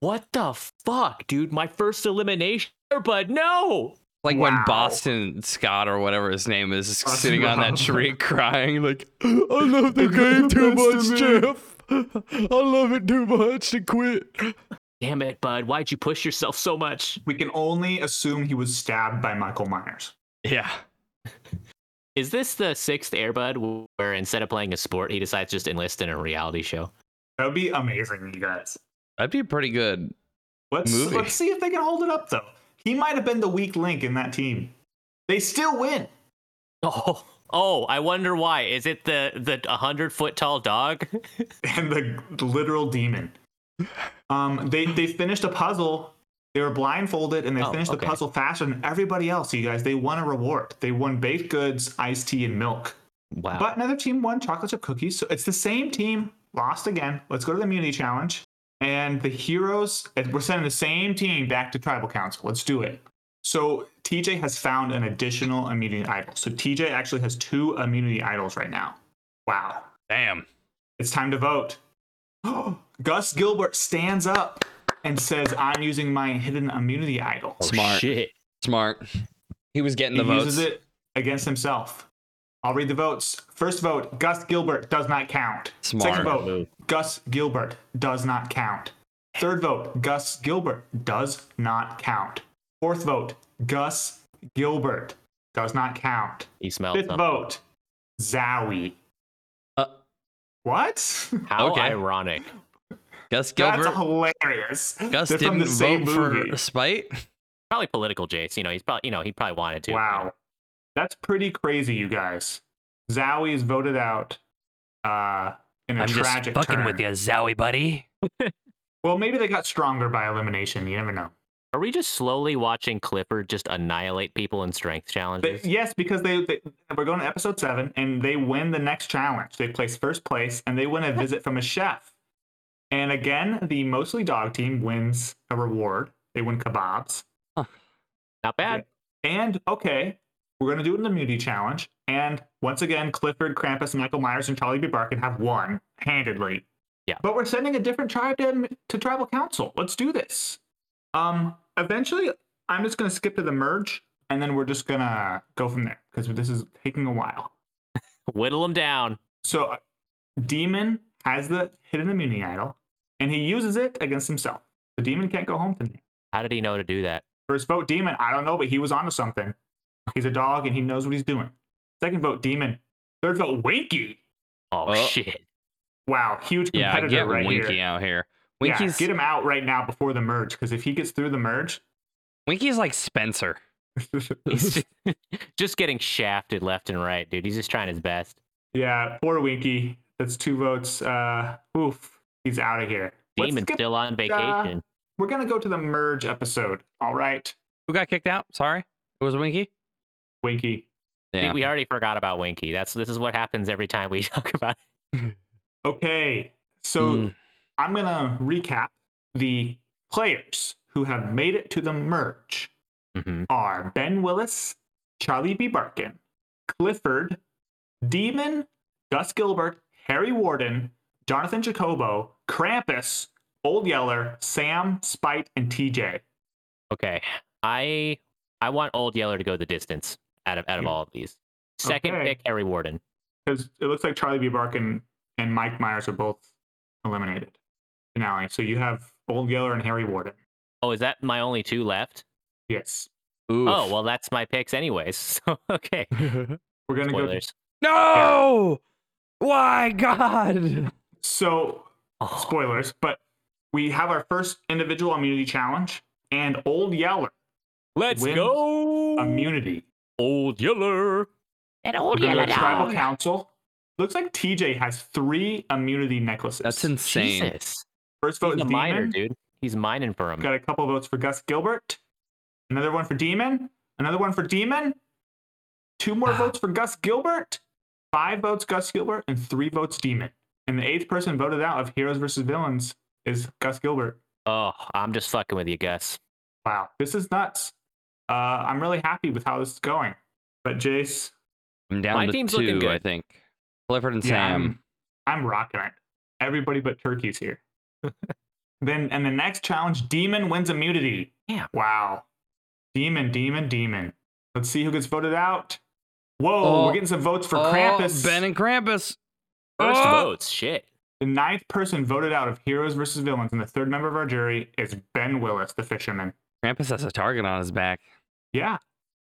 What the fuck, dude? My first elimination, but no. Like when Boston Scott or whatever his name is is Boston sitting on that tree crying like I love the I game too much, of. Jeff. I love it too much to quit. Damn it, bud. Why'd you push yourself so much? We can only assume he was stabbed by Michael Myers. Yeah. Is this the sixth Airbud where instead of playing a sport, he decides just enlist in a reality show? That would be amazing, you guys. That'd be pretty good. Let's Movie. let's see if they can hold it up though. He might have been the weak link in that team. They still win. Oh, oh! I wonder why. Is it the the hundred foot tall dog? and the, the literal demon. Um, they they finished a puzzle. They were blindfolded and they Oh, finished okay. the puzzle faster than everybody else. You guys, they won a reward. They won baked goods, iced tea, and milk. wow. But another team won chocolate chip cookies. So it's the same team lost again. Let's go to the immunity challenge. And the heroes. We're sending the same team back to tribal council. Let's do it. So TJ has found an additional immunity idol. So TJ actually has two immunity idols right now. Wow. Damn. It's time to vote. Gus Gilbert stands up and says, I'm using my hidden immunity idol. Oh, Smart. Shit. Smart. He was getting He the votes. uses it against himself. I'll read the votes. First vote, Gus Gilbert does not count. Smart. Second vote, Move. Gus Gilbert does not count. Third vote, Gus Gilbert does not count. Fourth vote, Gus Gilbert does not count. He smelled Fifth something. vote, Zowie. Uh, What? How Okay. ironic. Gus Gilbert. That's hilarious. Gus They're didn't the same vote for movie. spite. Probably political, Jace. You know, he's probably you know he probably wanted to. Wow. That's pretty crazy, you guys. Zowie is voted out uh, in a tragic turn. With you, Zowie buddy. Well, maybe they got stronger by elimination. You never know. Are we just slowly watching Clifford just annihilate people in strength challenges? But yes, because they, they we're going to episode seven, and they win the next challenge. They place first place, and they win a visit from a chef. And again, the mostly dog team wins a reward. They win kebabs. Not bad. And okay, we're gonna do it in the immunity challenge. And once again, Clifford, Krampus, Michael Myers, and Charlie B. Barkin have won handedly. Yeah. But we're sending a different tribe to, to tribal council. Let's do this. Um, eventually, I'm just gonna skip to the merge, and then we're just gonna go from there because this is taking a while. Whittle them down. So, uh, Demon has the hidden immunity idol, and he uses it against himself. The demon can't go home tonight. How did he know to do that? First vote, Demon. I don't know, but he was onto something. He's a dog and he knows what he's doing. Second vote, Demon. Third vote, Winky. Oh, Oh. shit. Wow, huge Yeah, competitor get right Winky here. out here. Yeah, get him out right now before the merge, because if he gets through the merge, Winky's like Spencer. He's just, just getting shafted left and right, dude. He's just trying his best. yeah, poor Winky. That's two votes. Uh, oof, he's out of here. Demon's skip- still on vacation. We're gonna go to the merge episode. All right, Who got kicked out? Sorry, it was Winky. Winky. I Yeah. think we already forgot about Winky. That's this is what happens every time we talk about. It. Okay, so Mm. I'm gonna recap the players who have made it to the merge. Mhm. are Ben Willis, Charlie B. Barkin, Clifford, Demon, Gus Gilbert, Harry Warden, Jonathan Jacobo, Krampus, Old Yeller, Sam, Spite, and TJ. Okay, I I want Old Yeller to go the distance out of out of Yeah. all of these. Second Okay. pick, Harry Warden. Because it looks like Charlie B. Barkin and Mike Myers are both eliminated. Finale. So you have Old Yeller and Harry Warden. Oh, is that my only two left? Yes. Oof. Oh, well, that's my picks anyways. So okay. We're gonna go. Spoilers. no! Why, God? So Oh, spoilers, but we have our first individual immunity challenge, and Old Yeller Let's Wins go. immunity. Old Yeller. And old gonna yellow go to tribal council. Looks like TJ has three immunity necklaces. That's insane. Jesus. First vote He's is a miner, Demon. dude. He's mining for him. Got a couple votes for Gus Gilbert. Another one for Demon. Another one for Demon. Two more Ah. votes for Gus Gilbert. Five votes Gus Gilbert and three votes Demon. And the eighth person voted out of Heroes versus Villains is Gus Gilbert. Oh, I'm just fucking with you, Gus. Wow, this is nuts. Uh, I'm really happy with how this is going. But Jace, I'm down My to team's looking two, I think. Clifford and Yeah, Sam. I'm, I'm rocking it. Everybody but Turkey's here. then, and the next challenge, Demon wins immunity. Yeah. Wow. Demon, Demon, Demon. Let's see who gets voted out. Whoa, Oh. we're getting some votes for Oh, Krampus. Ben and Krampus. First Oh! votes. Shit. the ninth person voted out of Heroes versus Villains, and the third member of our jury is Ben Willis, the fisherman. Krampus has a target on his back. Yeah,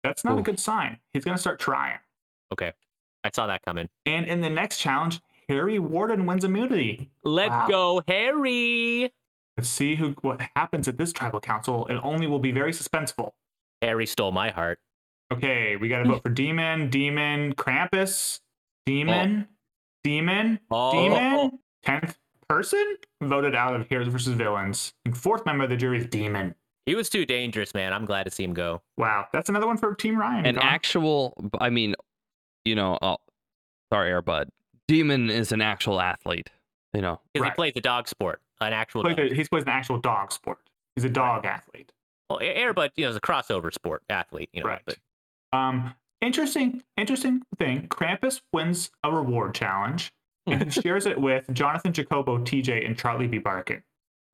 that's not a Oof. good sign. He's going to start trying. Okay. I saw that coming. And in the next challenge, Harry Warden wins immunity. Let's Wow. go, Harry. Let's see who what happens at this tribal council. It only will be very suspenseful. Harry stole my heart. Okay, we got to vote for Demon, Demon, Krampus, Demon, oh. Demon, Oh. Demon. Tenth person voted out of Heroes versus Villains. And fourth member of the jury is Demon. He was too dangerous, man. I'm glad to see him go. Wow, that's another one for Team Ryan. An Gone. actual, I mean, you know, oh, sorry, Airbud. Demon is an actual athlete. You know, Because Right. he plays the dog sport, an actual Plays dog. a- He's plays an actual dog sport. He's a dog athlete. Well, Airbud, you know, is a crossover sport athlete, you know. Right. But Um, interesting, interesting thing. Krampus wins a reward challenge and he shares it with Jonathan Jacobo, TJ, and Charlie B. Barkin.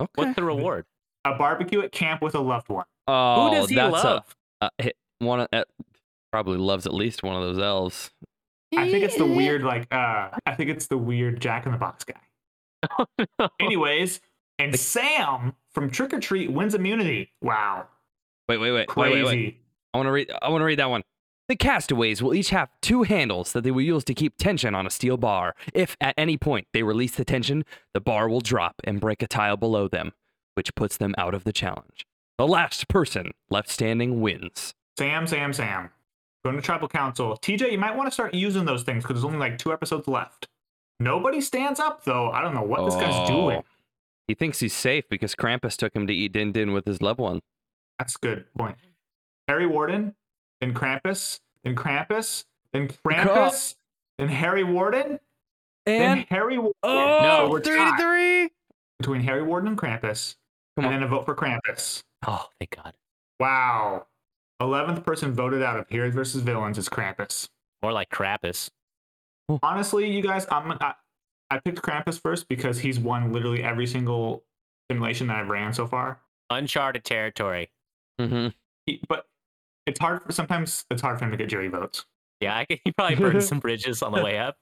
okay. what's the reward? A barbecue at camp with a loved one. Oh, Who does he that's love? a, a hit- one. Of, uh, probably loves at least one of those elves. I think it's the weird, like, uh, I think it's the weird Jack in the Box guy. Anyways, and Sam from Trick or Treat wins immunity. Wow, Wait, wait, wait, wait, wait, wait. I want to read. I want to read that one. The castaways will each have two handles that they will use to keep tension on a steel bar. If at any point they release the tension, the bar will drop and break a tile below them, which puts them out of the challenge. The last person left standing wins. Sam, Sam, Sam. Going to tribal council. TJ, you might want to start using those things because there's only like two episodes left. Nobody stands up though. I don't know what this guy's oh. doing. Oh. He thinks he's safe because Krampus took him to eat din din with his loved one. That's a good point. Harry Warden, then Krampus, then Krampus, then Krampus, then Harry Warden, then And Harry Warden. oh, no, we're three tied to three. between Harry Warden and Krampus, Come and on. then a vote for Krampus. Oh, thank God. Wow. 11th person voted out of Heroes versus Villains is Krampus. More like Krampus. Honestly, you guys, I'm, I, I picked Krampus first because he's won literally every single simulation that I've ran so far. Uncharted territory. Mhm. He, but it's hard for sometimes it's hard for him to get jury votes. Yeah, I can, he probably burned some bridges on the way up.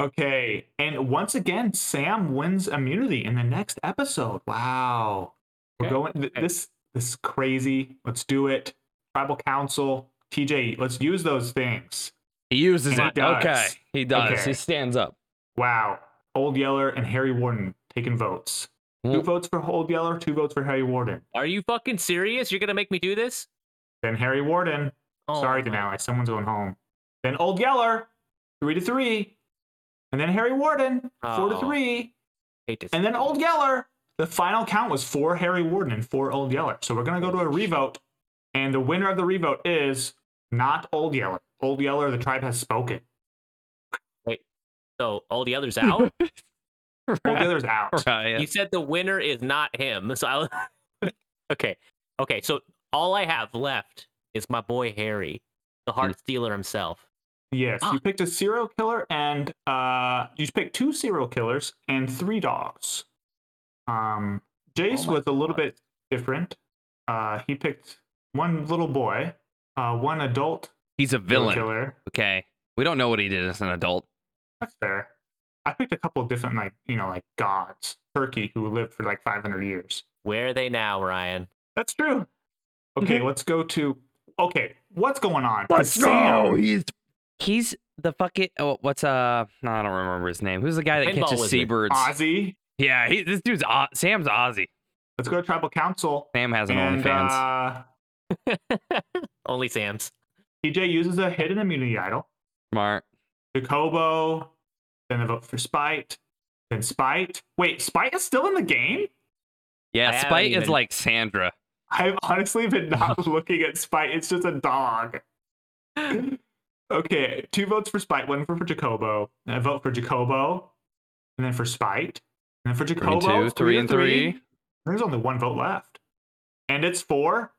Okay, and once again, Sam wins immunity in the next episode. Wow, we're Okay. going. th- This this is crazy. Let's do it. Tribal Council, TJ. Let's use those things. He uses And he it. does. Okay, he does. Okay. He stands up. Wow, Old Yeller and Harry Warden taking votes. Two votes for Old Yeller, two votes for Harry Warden. Are you fucking serious? You're gonna make me do this? Then Harry Warden. Oh, Sorry, my- Denali, someone's going home. Then Old Yeller, three to three. And then Harry Warden, four to Oh. three. Hate this. And then Old Yeller. The final count was for Harry Warden and for Old Yeller. So we're gonna go to a revote, and the winner of the revote is not Old Yeller. Old Yeller, the tribe has spoken. So all the others out. Old Yeller's out. Right. You said the winner is not him. So I Okay. Okay, so all I have left is my boy Harry, the heart stealer himself. Yes, Ah. you picked a serial killer, and uh, you picked two serial killers and three dogs. Um, Jace Oh my was a little God. bit different. Uh, he picked one little boy, uh, one adult He's a villain. killer. Okay. We don't know what he did as an adult. That's fair. I picked a couple of different, like you know, like gods. Turkey, who lived for like 500 years. Where are they now, Ryan? That's true. Okay, let's go to. Okay, what's going on? 'Cause Sam- He's he's the fucking oh, what's uh no, I don't remember his name. Who's the guy that Pinball catches seabirds? Ozzy. Yeah, he, this dude's Au- Sam's Aussie. Let's go to tribal council. Sam has an And OnlyFans. uh, Only Sam's. TJ uses a hidden immunity idol. Smart. Jacobo, then a vote for Spite, then Spite. Wait, Spite is still in the game? Yeah, I haven't Spite is even- like Sandra. I've honestly been not looking at Spite. It's just a dog. Okay, two votes for Spite, one for, for Jacobo. And a vote for Jacobo, and then for Spite, and for Three Jacobo. and three and three. There's only one vote left. And it's for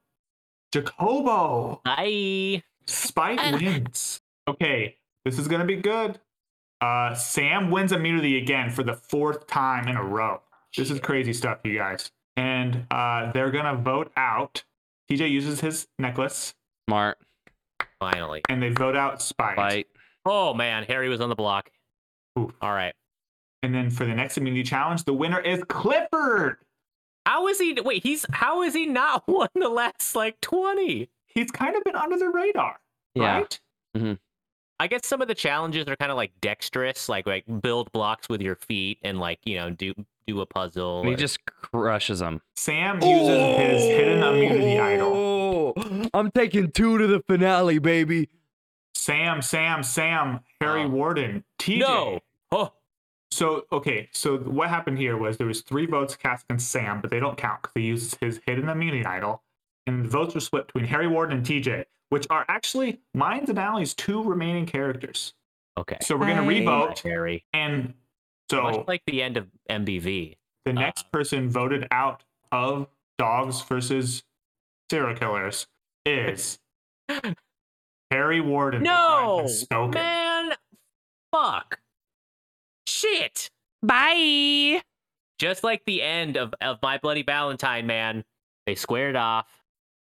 Jacobo. Bye. Spike Ah. wins. Okay, this is gonna be good. Uh, Sam wins immunity again for the fourth time in a row. This is crazy stuff, you guys. And uh, they're gonna vote out. TJ uses his necklace, Smart. Finally. and they vote out Spike. Spite. Oh man, Harry was on the block. Oof. All right. And then for the next immunity challenge, the winner is Clifford. How is he? Wait, he's how is he not won the last like twenty? He's kind of been under the radar, Yeah. right? Mm-hmm. I guess some of the challenges are kind of like dexterous, like like build blocks with your feet and like you know do do a puzzle. And he just crushes them. Sam uses his hidden immunity idol. Oh, I'm taking two to the finale, baby. Sam, Sam, Sam, Harry Oh. Warden, TJ. no. So okay, so what happened here was there was three votes cast against Sam, but they don't count because he uses his hidden immunity idol, and the votes were split between Harry Warden and TJ, which are actually mine's and Allie's two remaining characters. okay. So we're gonna Hey. revote, Harry. and so Much like the end of MBV. the uh, next person voted out of dogs versus serial killers is Harry Warden. the crime No, has spoken. man. Fuck. Shit. Bye. Just like the end of, of My Bloody Valentine, man. They squared off.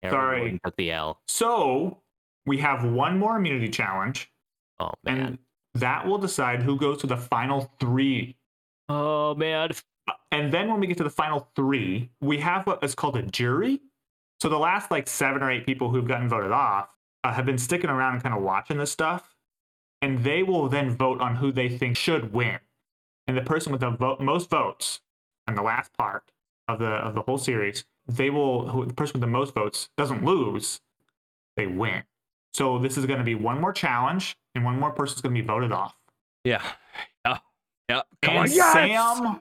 Harry Sorry. Warden took the L. So we have one more immunity challenge, Oh man. and that will decide who goes to the final three. oh man. And then when we get to the final three, we have what is called a jury. So the last like seven or eight people who've gotten voted off uh, have been sticking around and kind of watching this stuff, and they will then vote on who they think should win. And the person with the vote, most votes in the last part of the of the whole series, they will who, the person with the most votes doesn't lose, they win. So this is going to be one more challenge, and one more person's going to be voted off. Yeah. Yeah. Yeah. Come and on, yes! Sam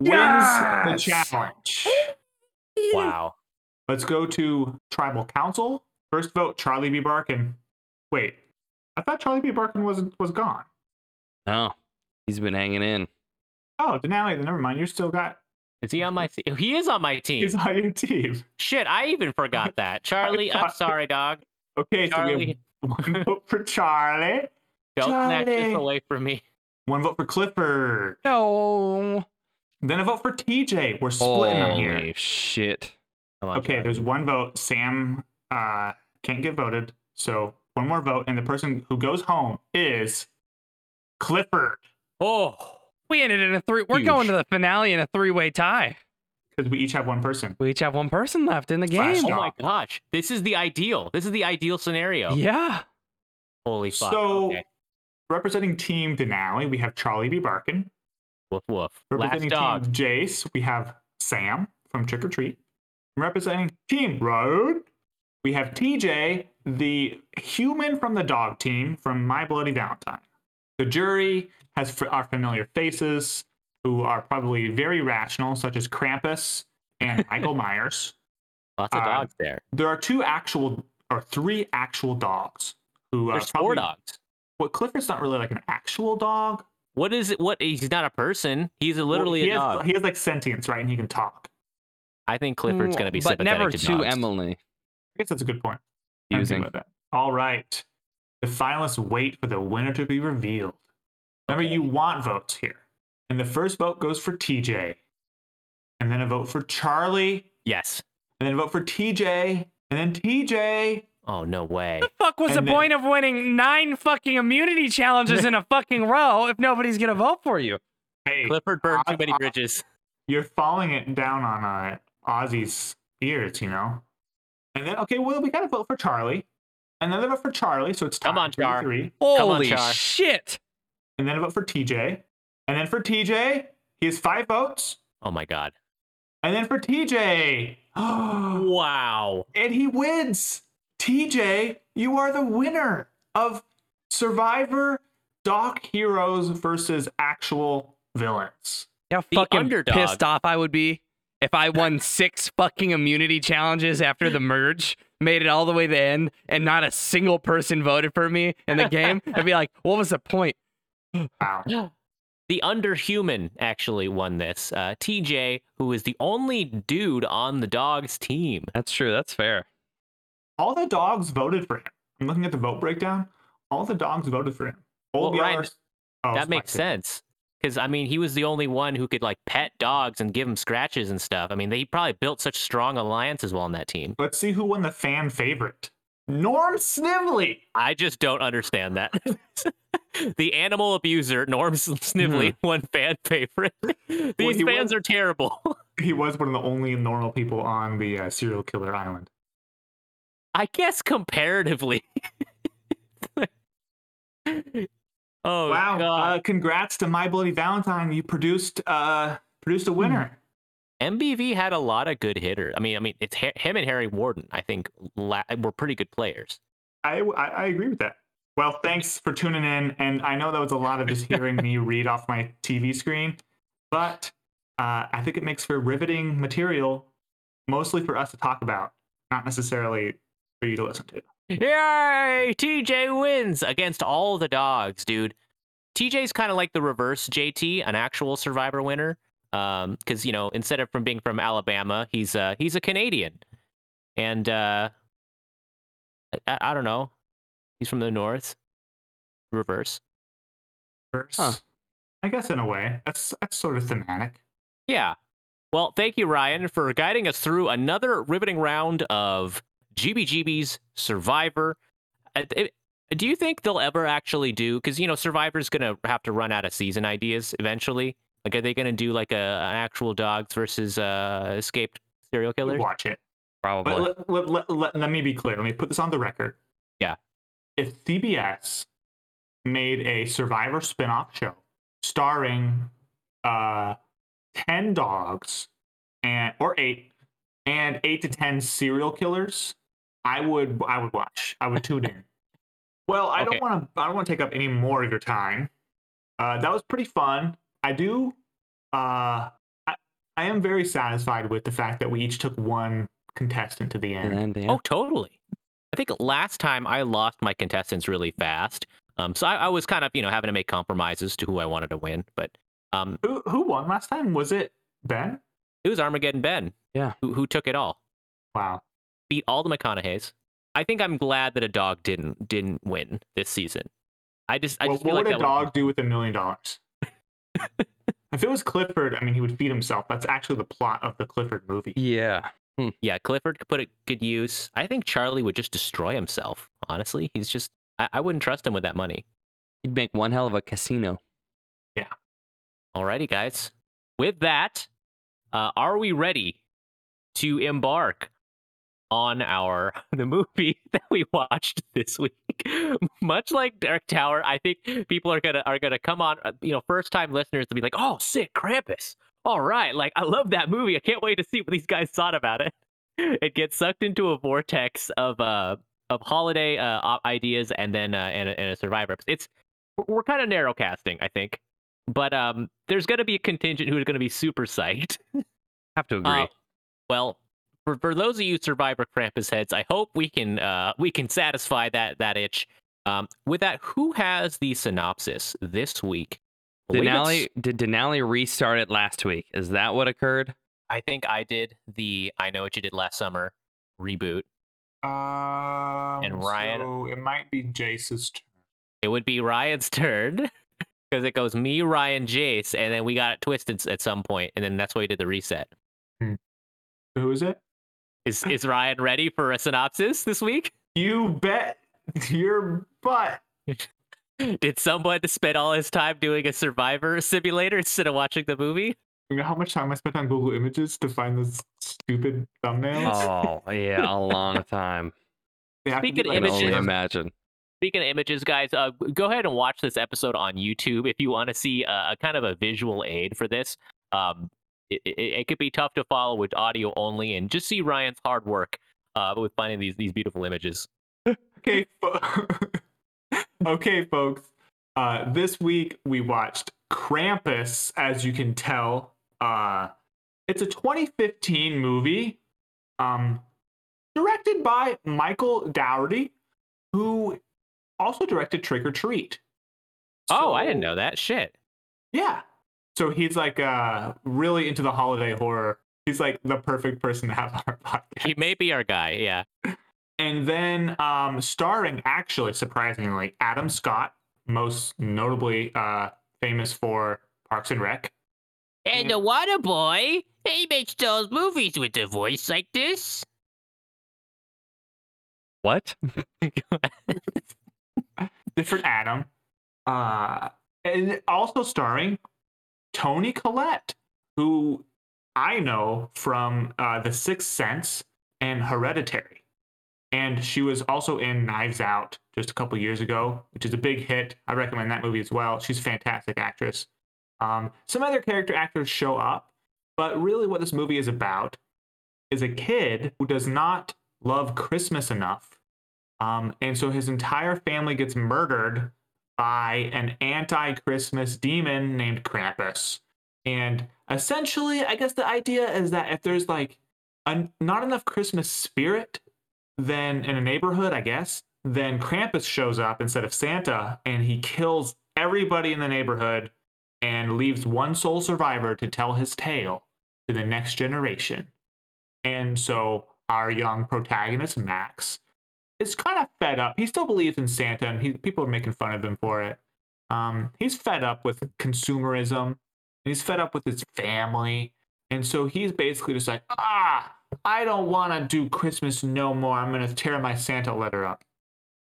wins Yes! the challenge. Wow. Let's go to tribal council. First vote, Charlie B. Barkin. Wait, I thought Charlie B. Barkin was was gone. No, he's been hanging in. Oh, Denali, then never mind. You still got Is he on my team? He is on my team. he's on your team. Shit, I even forgot that. Charlie, I'm sorry, dog. Okay, so we Charlie, have one vote for Charlie, don't snatch this away from me. one vote for Clifford, No. then a vote for TJ. We're splitting them here. Holy shit. Okay, Charlie. there's one vote. Sam uh, can't get voted, so one more vote, and the person who goes home is Clifford. Oh, We ended in a three. We're Huge. going to the finale in a three-way tie. Because we each have one person. We each have one person left in the Flash game. oh dog. my gosh. This is the ideal. This is the ideal scenario. Yeah. Holy fuck. So, okay. representing Team Denali, we have Charlie B. Barkin. Woof woof. Last Representing dog. Team Jace, we have Sam from Trick or Treat. Representing Team Road, we have TJ, the human from the dog team from My Bloody Valentine. The jury has f- our familiar faces who are probably very rational, such as Krampus and Michael Myers. Lots of uh, dogs there. There are two actual or three actual dogs who uh, There's four probably- dogs. Well, Clifford's not really like an actual dog. What is it? What? He's not a person. He's a Well, literally he a has, dog. He has like sentience, right? And he can talk. I think Clifford's going to be but sympathetic never to, to dogs. Emily. I guess that's a good point. Using. good with that. All right. The finalists wait for the winner to be revealed. Remember, you want votes here. And the first vote goes for TJ. And then a vote for Charlie. Yes. And then a vote for TJ. And then TJ. Oh no way. What The fuck was And the then- point of winning nine fucking immunity challenges in a fucking row if nobody's gonna vote for you? Hey, Clifford burned too many bridges. you're falling it down on uh, Ozzy's ears, you know? And then, okay, well, we got to vote for Charlie. Another vote for Charlie. So it's Come tied on, three to Char. three. on, Charlie. Holy Char. shit! And then a vote for TJ. And then for TJ, he has five votes. Oh my god. And then for TJ, Wow. and he wins. TJ, you are the winner of Survivor Doc Heroes versus actual villains. Yeah, The fucking underdog. pissed off I would be if I won six fucking immunity challenges after the merge, made it all the way to the end, and not a single person voted for me in the game. I'd be like, what was the point? Wow. The underhuman actually won this. Uh, TJ, who is the only dude on the dogs team. That's true. That's fair. All the dogs voted for him. I'm looking at the vote breakdown. All the dogs voted for him. Old Well, Ryan, Oh, that makes Spicy. sense. Because I mean, he was the only one who could like pet dogs and give them scratches and stuff. I mean, they probably built such strong alliances while on that team. Let's see who won the fan favorite. Norm Snively. I just don't understand that. the animal abuser Norm Snively won fan favorite. These Hmm. he fans was- are terrible. He was one of the only normal people on the uh, serial killer island. I guess comparatively. oh wow! God. Uh, congrats to My Bloody Valentine. You produced uh produced a winner. MBV had a lot of good hitters. I mean, I mean, it's him and Harry Warden. I think la- were pretty good players. I, I I agree with that. Well, thanks for tuning in, and I know that was a lot of just hearing me read off my TV screen, but uh, I think it makes for riveting material, mostly for us to talk about, not necessarily for you to listen to. Yay! TJ wins against all the dogs, dude. TJ's kind of like the reverse JT, an actual Survivor winner. Um, because you know, instead of from being from Alabama, he's uh he's a Canadian, and uh, I, I don't know, he's from the North. Reverse. reverse Huh. I guess in a way, that's that's sort of thematic. Yeah. Well, thank you, Ryan, for guiding us through another riveting round of GBGB's Survivor. Uh, it- Do you think they'll ever actually do? Because you know, Survivor's gonna have to run out of season ideas eventually. Like, are they gonna do like a an actual dogs versus uh, escaped serial killers? Watch it. Probably. But let, let, let, let, let me be clear. Let me put this on the record. Yeah. If CBS made a Survivor spin-off show starring uh 10 dogs and or 8 and 8 to 10 serial killers, I would I would watch. I would tune in. Well, I Okay. don't want to I don't want to take up any more of your time. Uh that was pretty fun. I do uh I, I am very satisfied with the fact that we each took one contestant to the end. And, yeah. Oh, totally. I think last time I lost my contestants really fast. Um, so I, I was kind of you know having to make compromises to who I wanted to win, but um, Who who won last time? Was it Ben? it was Armageddon Ben. Yeah. Who, who took it all. Wow. beat all the McConaughey's. I think I'm glad that a dog didn't didn't win this season. I just I Well, just feel what like would a that dog do with a million dollars? If it was Clifford, I mean, he would feed himself. That's actually the plot of the Clifford movie. yeah. yeah, Clifford could put it good use. I think Charlie would just destroy himself. Honestly, he's just I, I wouldn't trust him with that money. He'd make one hell of a casino. Yeah. Alrighty, guys. With that, uh, are we ready to embark on our the movie that we watched this week? Much like Dark Tower, I think people are gonna are gonna come on. uh, You know, first time listeners to be like, "Oh, sick, Krampus! All right, like I love that movie. I can't wait to see what these guys thought about it." It gets sucked into a vortex of uh of holiday uh ideas and then uh, and, a, and a Survivor. It's we're kind of narrow casting, I think but um, there's going to be a contingent who's going to be super psyched. Have to agree. Uh, well, for, for those of you Survivor Krampus heads, I hope we can uh, we can satisfy that that itch. Um, with that, who has the synopsis this week? Denali did Denali restart it last week? Is that what occurred? I think I did the I know what you did last summer reboot. Um, And Ryan- So it might be Jace's turn. It would be Ryan's turn because it goes me, Ryan, Jace, and then we got it twisted at some point, and then that's why we did the reset. Who is it? Is is Ryan ready for a synopsis this week? You bet your butt. Did someone spend all his time doing a survivor simulator instead of watching the movie? You know how much time I spent on Google Images to find this stupid thumbnails? Oh yeah, a long time. They have to Speaking of I can only Images- imagine. Speaking of images, guys, uh, go ahead and watch this episode on YouTube if you want to see a, a kind of a visual aid for this. Um, it, it, it could be tough to follow with audio only, and just see Ryan's hard work uh, with finding these these beautiful images. Okay, fo- okay, folks. Uh, this week we watched Krampus. As you can tell, uh, it's a 2015 movie, um, directed by Michael Dougherty, who also directed Trick 'r Treat. Oh, I didn't know that. Shit. Yeah. So he's like uh really into the holiday horror. He's like the perfect person to have on our podcast. He may be our guy. Yeah. And then um starring actually surprisingly Adam Scott, most notably uh famous for Parks and Rec. And the water boy, he makes those movies with a voice like this. What? Different Adam. Uh and also starring Toni Collette, who I know from uh The Sixth Sense and Hereditary. And she was also in Knives Out just a couple years ago, which is a big hit. I recommend that movie as well. She's a fantastic actress. Um, some other character actors show up, but really what this movie is about is a kid who does not love Christmas enough. Um, and so his entire family gets murdered by an anti Christmas demon named Krampus. And essentially, I guess the idea is that if there's like a, not enough Christmas spirit, then in a neighborhood, I guess, then Krampus shows up instead of Santa and he kills everybody in the neighborhood and leaves one sole survivor to tell his tale to the next generation. And so our young protagonist, Max, is kind of fed up. He still believes in Santa and he, people are making fun of him for it. Um, he's fed up with consumerism he's fed up with his family. And so he's basically just like, ah, I don't want to do Christmas no more. I'm to tear my Santa letter up.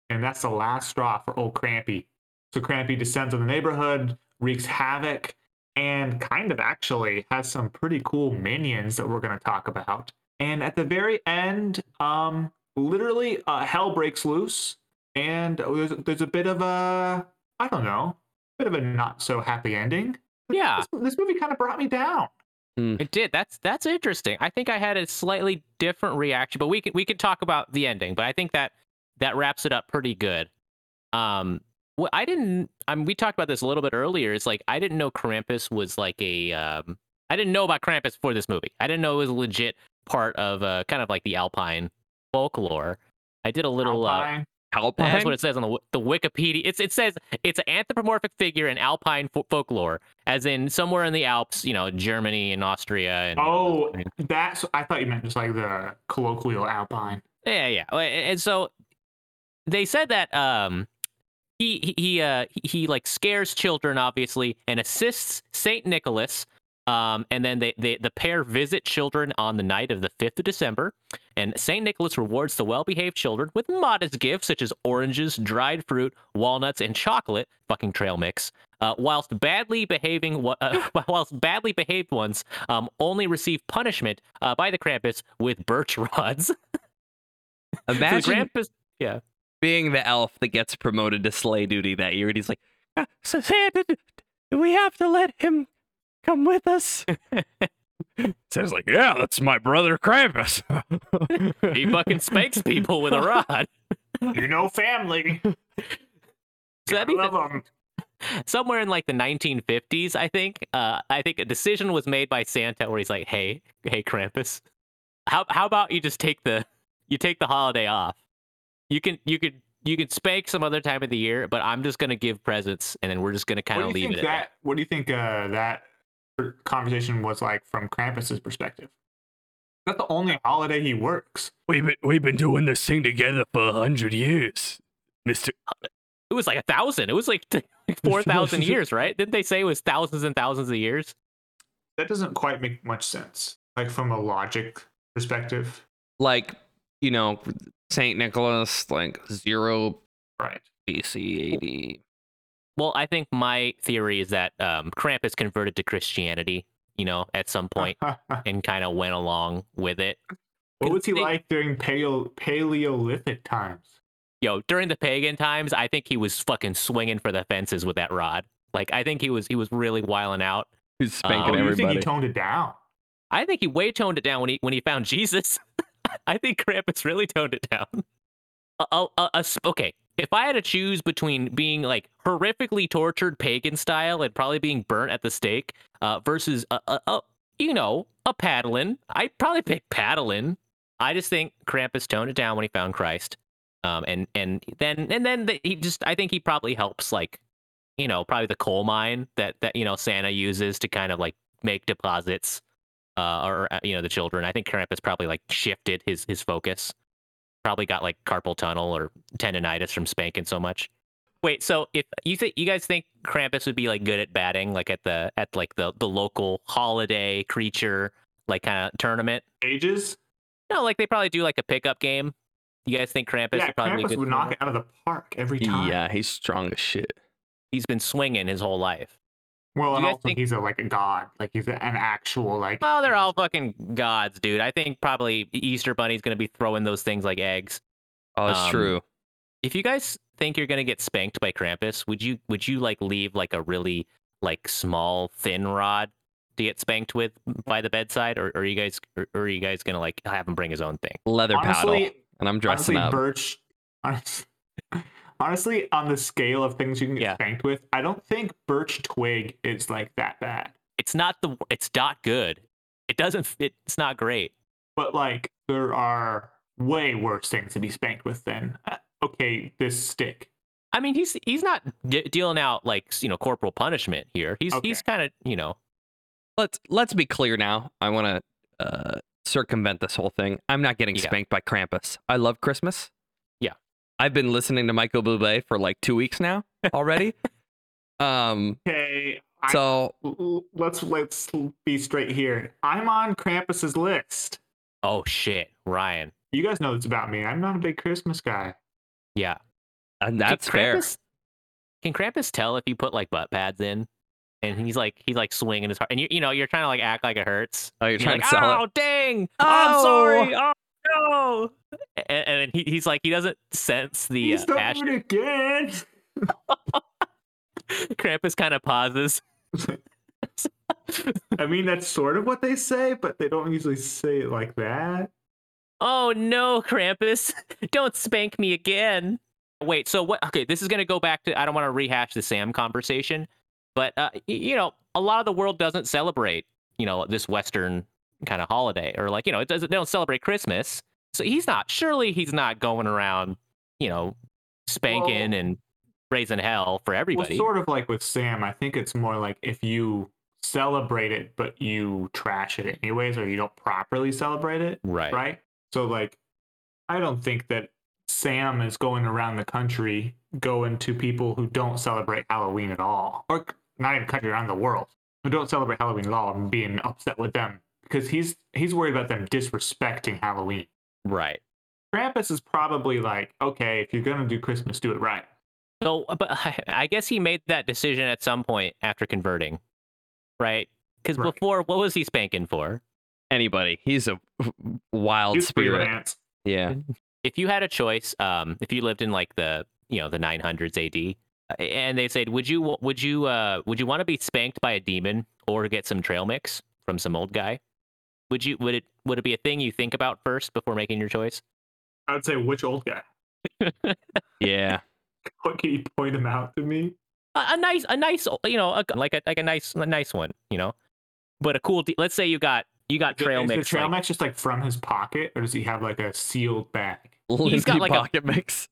And that's the last straw for old Crampy. So Crampy descends on the neighborhood, wreaks havoc, and kind of actually has some pretty cool minions that we're to talk about. And at the very end, um, literally, uh, hell breaks loose, and there's, there's a bit of a, I don't know, bit of a not so happy ending. Yeah. This, this movie kind of brought me down. It did. That's that's interesting. I think I had a slightly different reaction, but we can we can talk about the ending. But I think that that wraps it up pretty good. Um, what I didn't. I mean, we talked about this a little bit earlier. It's like I didn't know Krampus was like a. Um, I didn't know about Krampus for this movie. I didn't know it was a legit part of uh, kind of like the Alpine folklore. I did a little. Uh, Alpine. Alpine? that's what it says on the the Wikipedia. It's it says it's an anthropomorphic figure in Alpine fo- folklore, as in somewhere in the Alps, you know, Germany and Austria. And Oh, that's. I thought you meant just like the colloquial Alpine. yeah, yeah. Uh, And so they said that um he he he, uh he, he like scares children obviously and assists Saint Nicholas. Um, and then they, they the pair visit children on the night of the 5th of December, and St. Nicholas rewards the well behaved children with modest gifts such as oranges, dried fruit, walnuts, and chocolate, fucking trail mix. Uh, whilst badly behaving, uh, whilst badly behaved ones um, only receive punishment uh, by the Krampus with birch rods. So the Imagine Krampus, yeah. being the elf that gets promoted to sleigh duty that year, and he's like, "Ah, Santa, we have to let him come with us? Santa's like, yeah, that's my brother Krampus. He fucking spanks people with a rod. You know, family. So that I means love that them. somewhere in like the 1950s, I think. Uh, I think a decision was made by Santa where he's like, "Hey, hey, Krampus, how how about you just take the you take the holiday off? You can you could you could spank some other time of the year, but I'm just gonna give presents, and then we're just gonna kind What of do you leave think it at that? What do you think uh, that conversation was like from Krampus's perspective? That's the only holiday he works. We've been, we've been doing this thing together for a hundred years, Mister. It was like a thousand. It was like four thousand years, right? Didn't they say it was thousands and thousands of years? That doesn't quite make much sense, like from a logic perspective. like, you know, Saint Nicholas, like zero Right. BC AD. Well, I think my theory is that um, Krampus converted to Christianity, you know, at some and kind of went along with it. What was he They- like during paleo Paleolithic times? Yo, during the pagan times, I think he was fucking swinging for the fences with that rod. Like, I think he was he was really wiling out. Who's Oh, spanking oh, you think he toned it down? I think he way toned it down when he when he found Jesus. I think Krampus really toned it down. A, a, a- a okay, if I had to choose between being like horrifically tortured pagan style and probably being burnt at the stake, uh, versus a, a, a you know a paddling, I'd probably pick paddling. I just think Krampus toned it down when he found Christ, um, and and then and then the, he just I think he probably helps like, you know, probably the coal mine that that you know Santa uses to kind of like make deposits uh, or uh, you know the children. I think Krampus probably like shifted his his focus. Probably got like carpal tunnel or tendonitis from spanking so much. Wait, so if you think you guys think Krampus would be like good at batting, like at the at like the the local holiday creature like kind of tournament? Ages? No, like they probably do like a pickup game. You guys think Krampus yeah, would probably be Krampus good? would knock it out of the park every time. Yeah, he's strong as shit. He's been swinging his whole life. Well, Do and also think- he's a like a god. Like he's an actual like. Oh, they're all fucking gods, dude. I think probably Easter Bunny's gonna be throwing those things like eggs. Oh, it's Um, true. if you guys think you're gonna get spanked by Krampus, would you would you like leave like a really like small thin rod to get spanked with by the bedside, or, or are you guys or, or are you guys gonna like have him bring his own thing? Leather paddle, and I'm dressing honestly, up. Birch. honest- Honestly, on the scale of things you can get Yeah. spanked with, I don't think birch twig is like that bad. It's not the it's not good. It doesn't fit. It's not great. But like, there are way worse things to be spanked with than uh, okay, this stick. I mean, he's he's not d- dealing out like you know corporal punishment here. He's he's kind of you know let's let's be clear now. I want to uh, circumvent this whole thing. I'm not getting Yeah. spanked by Krampus. I love Christmas. Yeah. I've been listening to Michael Bublé for like two weeks now already. um. Okay, So l- l- let's let's be straight here. I'm on Krampus's list. oh shit, Ryan. You guys know this about me. I'm not a big Christmas guy. Yeah, and Can that's fair. Can Krampus tell if you put like butt pads in? And he's like he's like swinging his heart, and you you know you're trying to like act like it hurts. Oh, you're And trying like, to sell oh, it. dang! Oh. I'm sorry. Oh no! And, and he, he's like he doesn't sense the uh, He's done passion. it again. Krampus kind of pauses. I mean, that's sort of what they say, but they don't usually say it like that. Oh no, Krampus! Don't spank me again. Wait, so what? Okay, this is gonna go back to. I don't want to rehash the Sam conversation, but uh, y- you know, a lot of the world doesn't celebrate, you know, this Western kind of holiday, or like, you know, it doesn't. They don't celebrate Christmas, so he's not. Surely he's not going around, you know, spanking Well- and raising hell for everybody. Well, sort of like with Sam, I think it's more like if you celebrate it, but you trash it anyways, or you don't properly celebrate it, right. right? So, like, I don't think that Sam is going around the country going to people who don't celebrate Halloween at all, or not even country around the world who don't celebrate Halloween at all, and being upset with them because he's he's worried about them disrespecting Halloween. Right. Krampus is probably like, okay, if you're gonna do Christmas, do it right. So, uh, but I guess he made that decision at some point after converting, right? Because Right. before, what was he spanking for? Anybody. He's a wild He's spirit. freelance. Yeah. if you had a choice, um, if you lived in like the you know the 900s AD, uh, and they said, would you would you uh would you want to be spanked by a demon or get some trail mix from some old guy? Would you would it would it be a thing you think about first before making your choice? I would say which old guy. Yeah. What can you point him out to me? A, a nice a nice you know a, like a like a nice a nice one, you know, but a cool. De- let's say you got you got trail mix. is mix. the trail like- mix just like from his pocket, or does he have like a sealed bag? He's got like a- pocket mix.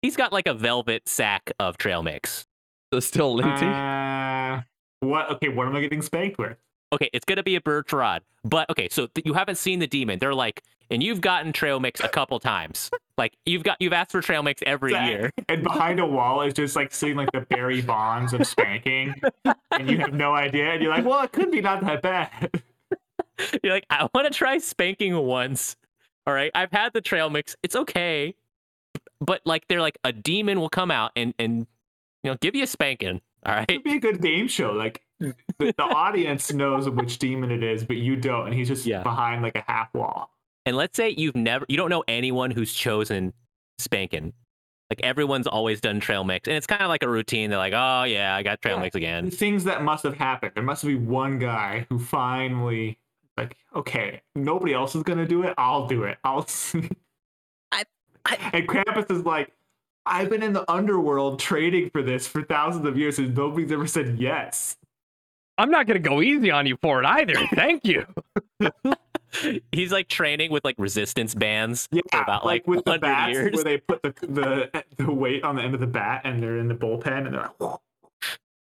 he's got like a velvet sack of trail mix. So still Linty. Uh, what? Okay, what am I getting spanked with? Okay, it's gonna be a birch rod. But okay, so th- you haven't seen the demon. They're like, and you've gotten trail mix a couple times. Like you've got you've asked for trail mix every year. And behind a wall is just like seeing like the Barry Bonds of spanking, and you have no idea. And you're like, well, it could be not that bad. You're like, I want to try spanking once. All right, I've had the trail mix. It's okay, but like they're like a demon will come out and and you know give you a spanking. All right. It'd be a good game show. Like the, the audience knows which demon it is, but you don't, and he's just Yeah. behind like a half wall. And let's say you've never, you don't know anyone who's chosen spanking. Like everyone's always done trail mix, and it's kind of like a routine. They're like, oh yeah, I got trail Yeah. mix again. Things that must have happened. There must be one guy who finally Like, okay, nobody else is gonna do it. I'll do it. I'll. I- I- and Krampus is like, I've been in the underworld trading for this for thousands of years, and nobody's ever said yes. I'm not gonna go easy on you for it either. Thank you. He's like training with like resistance bands Yeah, for about like, with the 100 bats years. where they put the, the the weight on the end of the bat, and they're in the bullpen, and they're like, "Whoa."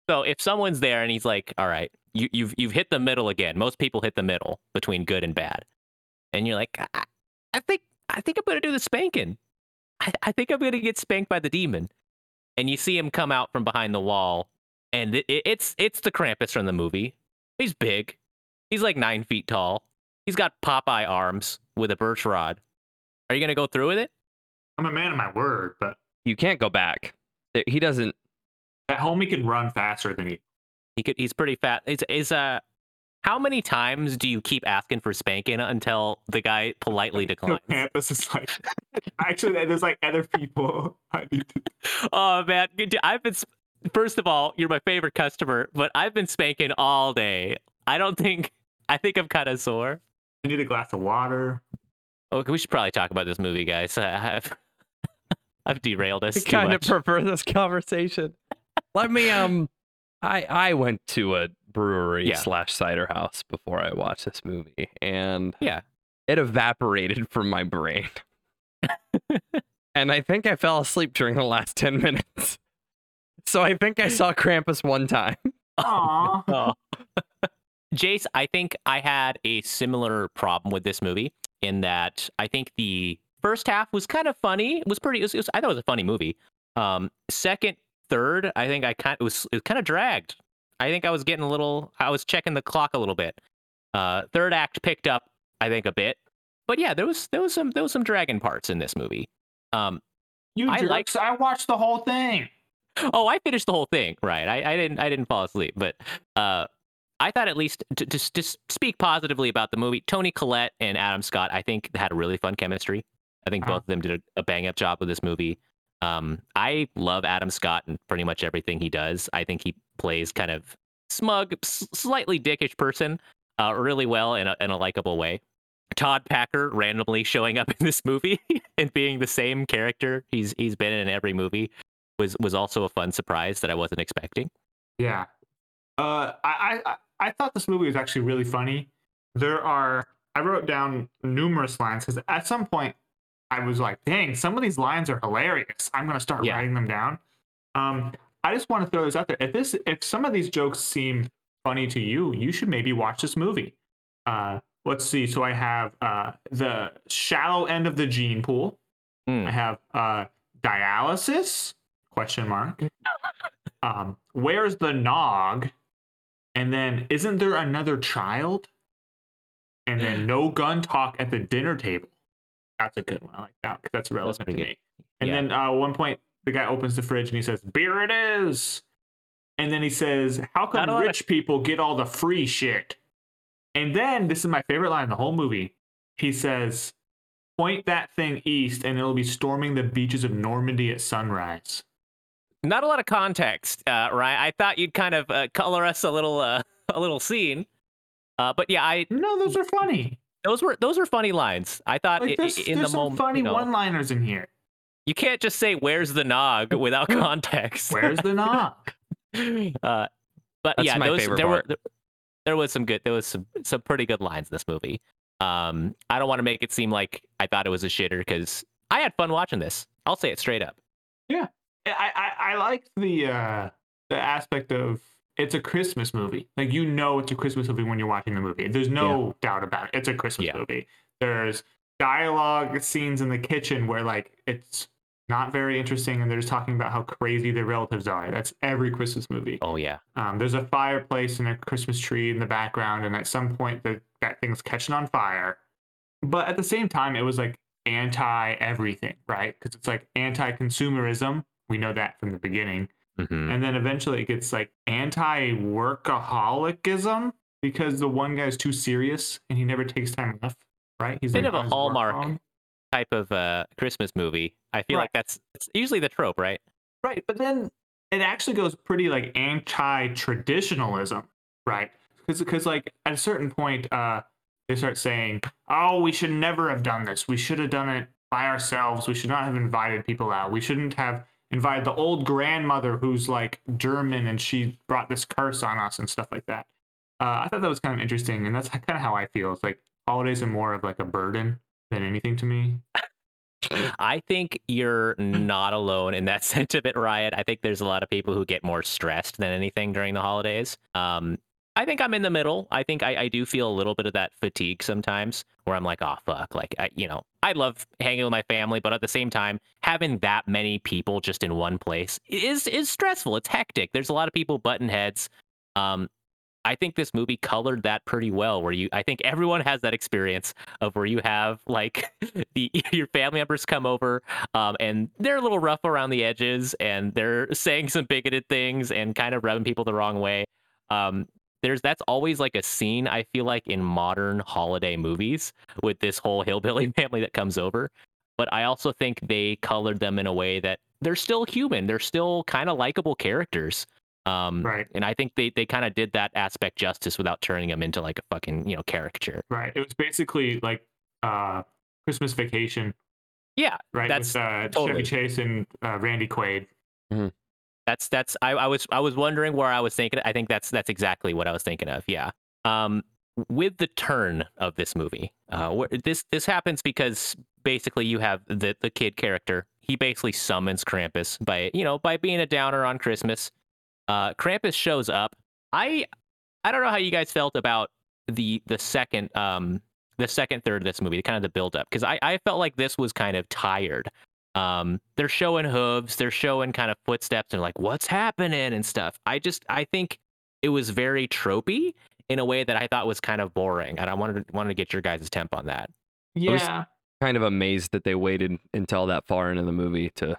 So if someone's there and he's like, "All right, you, you've you've hit the middle again." Most people hit the middle between good and bad, and you're like, "I, I think I think I'm gonna do the spanking. I, I think I'm gonna get spanked by the demon." And you see him come out from behind the wall, and it, it- it's it's the Krampus from the movie. He's big. He's like nine feet tall. He's got Popeye arms with a birch rod. Are you gonna go through with it? I'm a man of my word, but You can't go back. He doesn't. At home, he can run faster than you. He could. He's pretty fat. Is is uh, how many times do you keep asking for spanking until the guy politely declines? Krampus is like, actually, there's like other people. I need to. oh man, I've been. Sp- First of all, you're my favorite customer, but I've been spanking all day. I don't think. I think I'm kind of sore. I need a glass of water. Okay, we should probably talk about this movie, guys. I've I've derailed us I too kind of prefer this conversation. Let me um. I I went to a brewery Yeah. slash cider house before I watched this movie, and Yeah. it evaporated from my brain. and I think I fell asleep during the last ten minutes. So I think I saw Krampus one time. Aww. Oh. Jace, I think I had a similar problem with this movie in that I think the first half was kind of funny. It was pretty. It was, it was- I thought it was a funny movie. Um, second, third, I think I kind it was it was kind of dragged. I think I was getting a little. I was checking the clock a little bit. Uh, third act picked up, I think, a bit. But yeah, there was there was some there was some dragon parts in this movie. Um, You I jerks! like- I watched the whole thing. Oh, I finished the whole thing. Right. I, I didn't I didn't fall asleep, but uh I thought at least to just to speak positively about the movie, Toni Collette and Adam Scott, I think had a really fun chemistry. I think Uh-huh. both of them did a, a bang up job with this movie. Um, I love Adam Scott and pretty much everything he does. I think he plays kind of smug, s- slightly dickish person uh, really well in a, in a likable way. Todd Packer randomly showing up in this movie and being the same character he's he's been in every movie was was also a fun surprise that I wasn't expecting. Yeah. Uh, I, I I thought this movie was actually really funny. There are I wrote down numerous lines because at some point I was like, "Dang, some of these lines are hilarious." I'm gonna start Yeah. writing them down. Um, I just want to throw this out there. If this if some of these jokes seem funny to you, you should maybe watch this movie. Uh, let's see. So I have uh the shallow end of the gene pool. Hmm. I have uh dialysis question mark. um, where's the nog? And then isn't there another child? And then no gun talk at the dinner table. That's a good one. I like that because that's relevant to pretty me. And Yeah. then uh, one point the guy opens the fridge and he says, "Beer it is." And then he says, "How come Not a lot of- rich people get all the free shit?" And then this is my favorite line in the whole movie. He says, "Point that thing east, and it'll be storming the beaches of Normandy at sunrise." Not a lot of context, uh, Ryan. I thought you'd kind of uh, color us a little uh, a little scene. Uh, but yeah, I No, those are funny. those were those were funny lines. I thought Like there's, in there's the some moment, funny you, know, one-liners in here. you can't just say "Where's the nog" without context. Where's the nog? uh, but That's yeah, my those, there part. were there, there was some good there was some some pretty good lines in this movie. Um, I don't want to make it seem like I thought it was a shitter because I had fun watching this. I'll say it straight up. I, I I like the uh the aspect of it's a Christmas movie. Like you know it's a Christmas movie when you're watching the movie. There's no doubt about it. It's a Christmas Yeah. movie. There's dialogue scenes in the kitchen where like it's not very interesting and they're just talking about how crazy their relatives are. That's every Christmas movie. Oh yeah, Um, there's a fireplace and a Christmas tree in the background, and at some point the, that thing's catching on fire. But at the same time, it was like anti everything, right? Because it's like anti consumerism. We know that from the beginning. Mhm. And then eventually it gets like anti workaholicism because the one guy's too serious and he never takes time off, right? He's a Bit like of a on his work Hallmark. type of uh, Christmas movie. I feel Right. like that's it's usually the trope, right? Right, but then it actually goes pretty like anti-traditionalism, right? Because because like at a certain point, uh, they start saying, "Oh, we should never have done this. We should have done it by ourselves. We should not have invited people out. We shouldn't have invited the old grandmother who's like German and she brought this curse on us and stuff like that." Uh, I thought that was kind of interesting, and that's kind of how I feel. It's like holidays are more of like a burden than anything to me. I think you're not alone in that sentiment, Riot. I think there's a lot of people who get more stressed than anything during the holidays. Um, I think I'm in the middle. I think I, I do feel a little bit of that fatigue sometimes where I'm like, oh, fuck. Like, I, you know, I love hanging with my family, but at the same time, having that many people just in one place is is stressful. It's hectic. There's a lot of people button heads. Um, I think this movie colored that pretty well. Where you, I think everyone has that experience of where you have like the your family members come over, um, and they're a little rough around the edges, and they're saying some bigoted things and kind of rubbing people the wrong way. Um, there's that's always like a scene I feel like in modern holiday movies with this whole hillbilly family that comes over. But I also think they colored them in a way that they're still human. They're still kind of likable characters. Um, Right. And I think they, they kind of did that aspect justice without turning them into like a fucking, you know, caricature. Right. It was basically like uh, Christmas Vacation, Yeah. right? That's With uh, totally- Chevy Chase and uh, Randy Quaid. That's that's I, I was I was wondering where I was thinking. I think that's that's exactly what I was thinking of. Yeah. Um, with the turn of this movie, uh, this this happens because basically you have the the kid character. He basically summons Krampus by you know by being a downer on Christmas. Uh, Krampus shows up. I I don't know how you guys felt about the the second um the second third of this movie, kind of the build up, because I I felt like this was kind of tired um they're showing hooves they're showing kind of footsteps and like what's happening? and stuff. I just i think it was very tropey in a way that i thought was kind of boring and i wanted to, wanted to get your guys' temp on that. Was- Yeah. Kind of amazed that they waited until that far into the movie to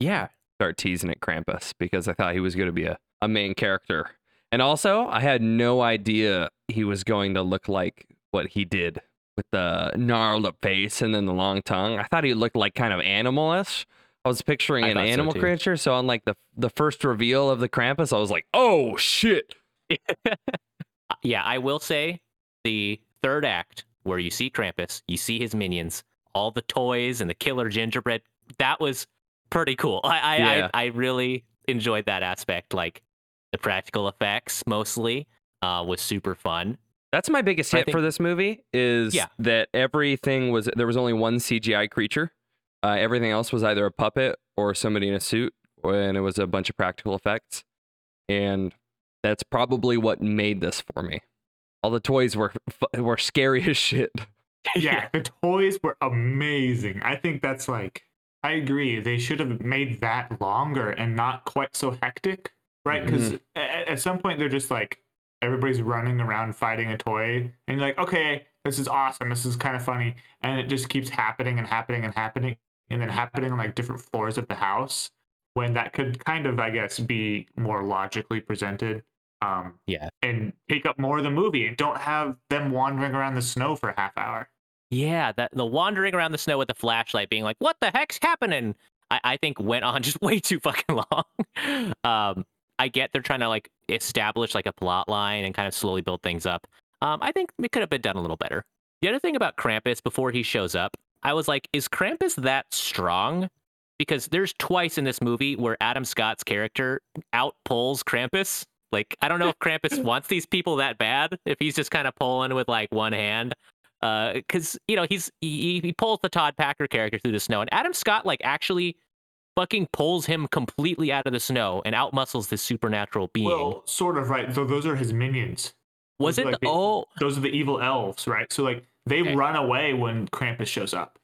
yeah. start teasing at Krampus because I thought he was going to be a, a main character. And also, I had no idea he was going to look like what he did with the gnarled up face and then the long tongue. I thought he looked like kind of animalish. I was picturing I an thought so, animal creature. So on like the the first reveal of the Krampus, I was like, oh shit. Uh, yeah i will say the third act where you see krampus you see his minions all the toys and the killer gingerbread that was pretty cool i i Yeah. I, I really enjoyed that aspect like the practical effects mostly uh was super fun That's my biggest hit think- for this movie is Yeah. that everything was there was only one CGI creature. Uh, everything else was either a puppet or somebody in a suit, and it was a bunch of practical effects. And that's probably what made this for me. All the toys were were scary as shit. yeah, the toys were amazing. I think that's like I agree. They should have made that longer and not quite so hectic, right? Because at, at some point they're just like everybody's running around fighting a toy, and you're like, okay, this is awesome. This is kind of funny, and it just keeps happening and happening and happening, and then happening on like different floors of the house. When that could kind of, I guess, be more logically presented. Um, Yeah. and take up more of the movie and don't have them wandering around the snow for a half hour. Yeah, that the wandering around the snow with the flashlight, being like, "What the heck's happening?" I, I think went on just way too fucking long. um, I get they're trying to like establish like a plot line and kind of slowly build things up. Um, I think it could have been done a little better. The other thing about Krampus before he shows up, I was like, "Is Krampus that strong?" Because there's twice in this movie where Adam Scott's character outpulls Krampus. Like, I don't know if Krampus wants these people that bad. If he's just kind of pulling with like one hand because you know he's he, he pulls the Todd Packer character through the snow, and Adam Scott like actually fucking pulls him completely out of the snow and outmuscles this supernatural being. Well, sort of right. Though those are his minions. was it? like the- the- oh, Those are the evil elves, right? So like they Okay. run away when Krampus shows up.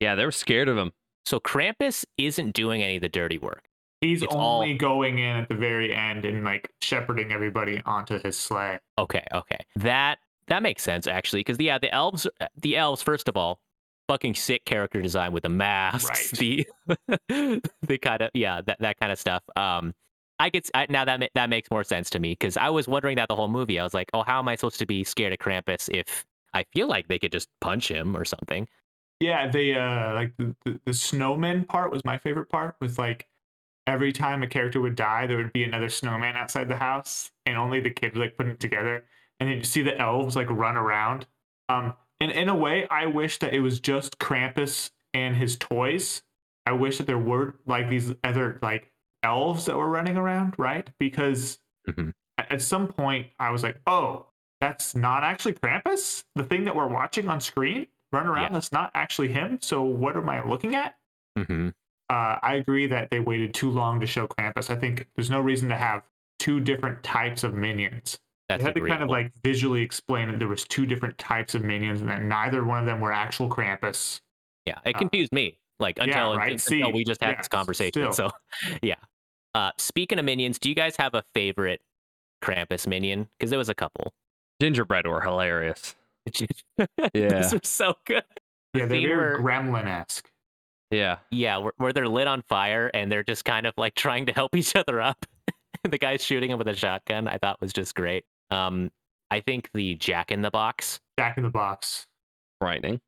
Yeah, they were scared of him. so Krampus isn't doing any of the dirty work. He's It's all- only going in at the very end and like shepherding everybody onto his sleigh. Okay, okay, that that makes sense actually, because yeah, the elves, uh, the elves, first of all, fucking sick character design with the masks, the the kind of yeah, that that kind of stuff. Um, I get I, now that that makes more sense to me because I was wondering that the whole movie. I was like, oh, how am I supposed to be scared of Krampus if I feel like they could just punch him or something? Yeah, they uh like the, the, the snowman part was my favorite part. with like every time a character would die, there would be another snowman outside the house, and only the kid would like put it together. And then you see the elves like run around Um, and in a way, I wish that it was just Krampus and his toys. I wish that there were like these other like elves that were running around, right? Because Mhm. at some point I was like, oh, that's not actually Krampus. The thing that we're watching on screen run around, Yeah. that's not actually him. So what am I looking at? hmm uh, I agree that they waited too long to show Krampus. I think there's no reason to have two different types of minions. That's they had to kind of like visually explain that there was two different types of minions, and that neither one of them were actual Krampus. Yeah, it Uh, confused me. Like until, right, until see, we just had yeah, this conversation. still. So, yeah. Uh, speaking of minions, do you guys have a favorite Krampus minion? Because there was a couple. Gingerbread were hilarious. yeah, Yeah. those are so good. Yeah, they're scene very gremlin esque. Yeah. Yeah, where, where they're lit on fire and they're just kind of like trying to help each other up. the guy's shooting him with a shotgun. I thought was just great. Um, I think the Jack in the Box. Jack in the Box. Frightening.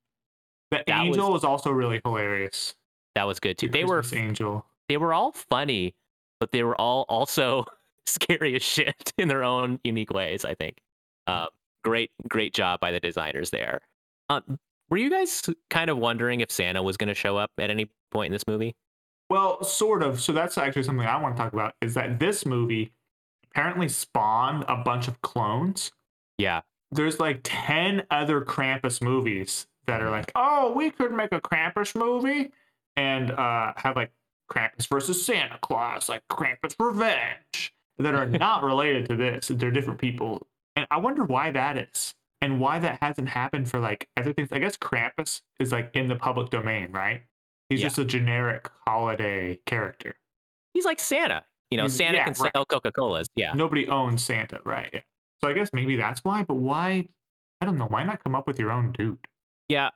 The That angel was... also really hilarious. That was good too. The They were angel. they were all funny, but they were all also scary as shit in their own unique ways. I think. Uh, great, great job by the designers there. Um, were you guys kind of wondering if Santa was going to show up at any point in this movie? Well, sort of. So that's actually something I want to talk about. Is that this movie apparently spawned a bunch of clones? Yeah, there's like 10 other Krampus movies that are like, oh, we could make a Krampus movie and uh, have like Krampus versus Santa Claus, like Krampus Revenge, that are not related to this. They're different people. And I wonder why that is and why that hasn't happened for like other things. I guess Krampus is like in the public domain, right? He's Yeah. just a generic holiday character. he's like Santa. You know, Santa yeah, can right. sell Coca Colas. Yeah. Nobody owns Santa, right? Yeah. So I guess maybe that's why, but why? I don't know. Why not come up with your own dude? Yeah,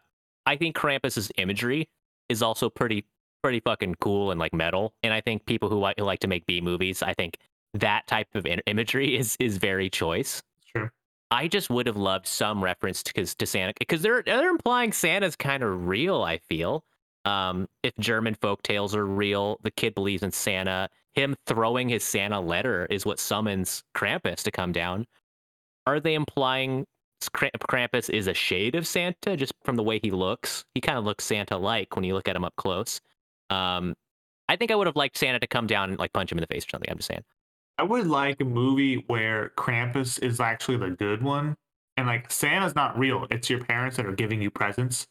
I think Krampus's imagery is also pretty pretty fucking cool and like metal. And I think people who like, who like to make B movies, I think that type of in- imagery is is very choice. Sure. I just would have loved some reference to, 'cause- to Santa because they're they're implying Santa's kind of real. I feel. Um, if German folk tales are real, the kid believes in Santa. Him throwing his Santa letter is what summons Krampus to come down. Are they implying Kramp- Krampus is a shade of Santa just from the way he looks. He kind of looks Santa-like when you look at him up close. Um, I think I would have liked Santa to come down and like punch him in the face or something. I'm just saying. I would like a movie where Krampus is actually the good one, and like Santa's not real. It's your parents that are giving you presents,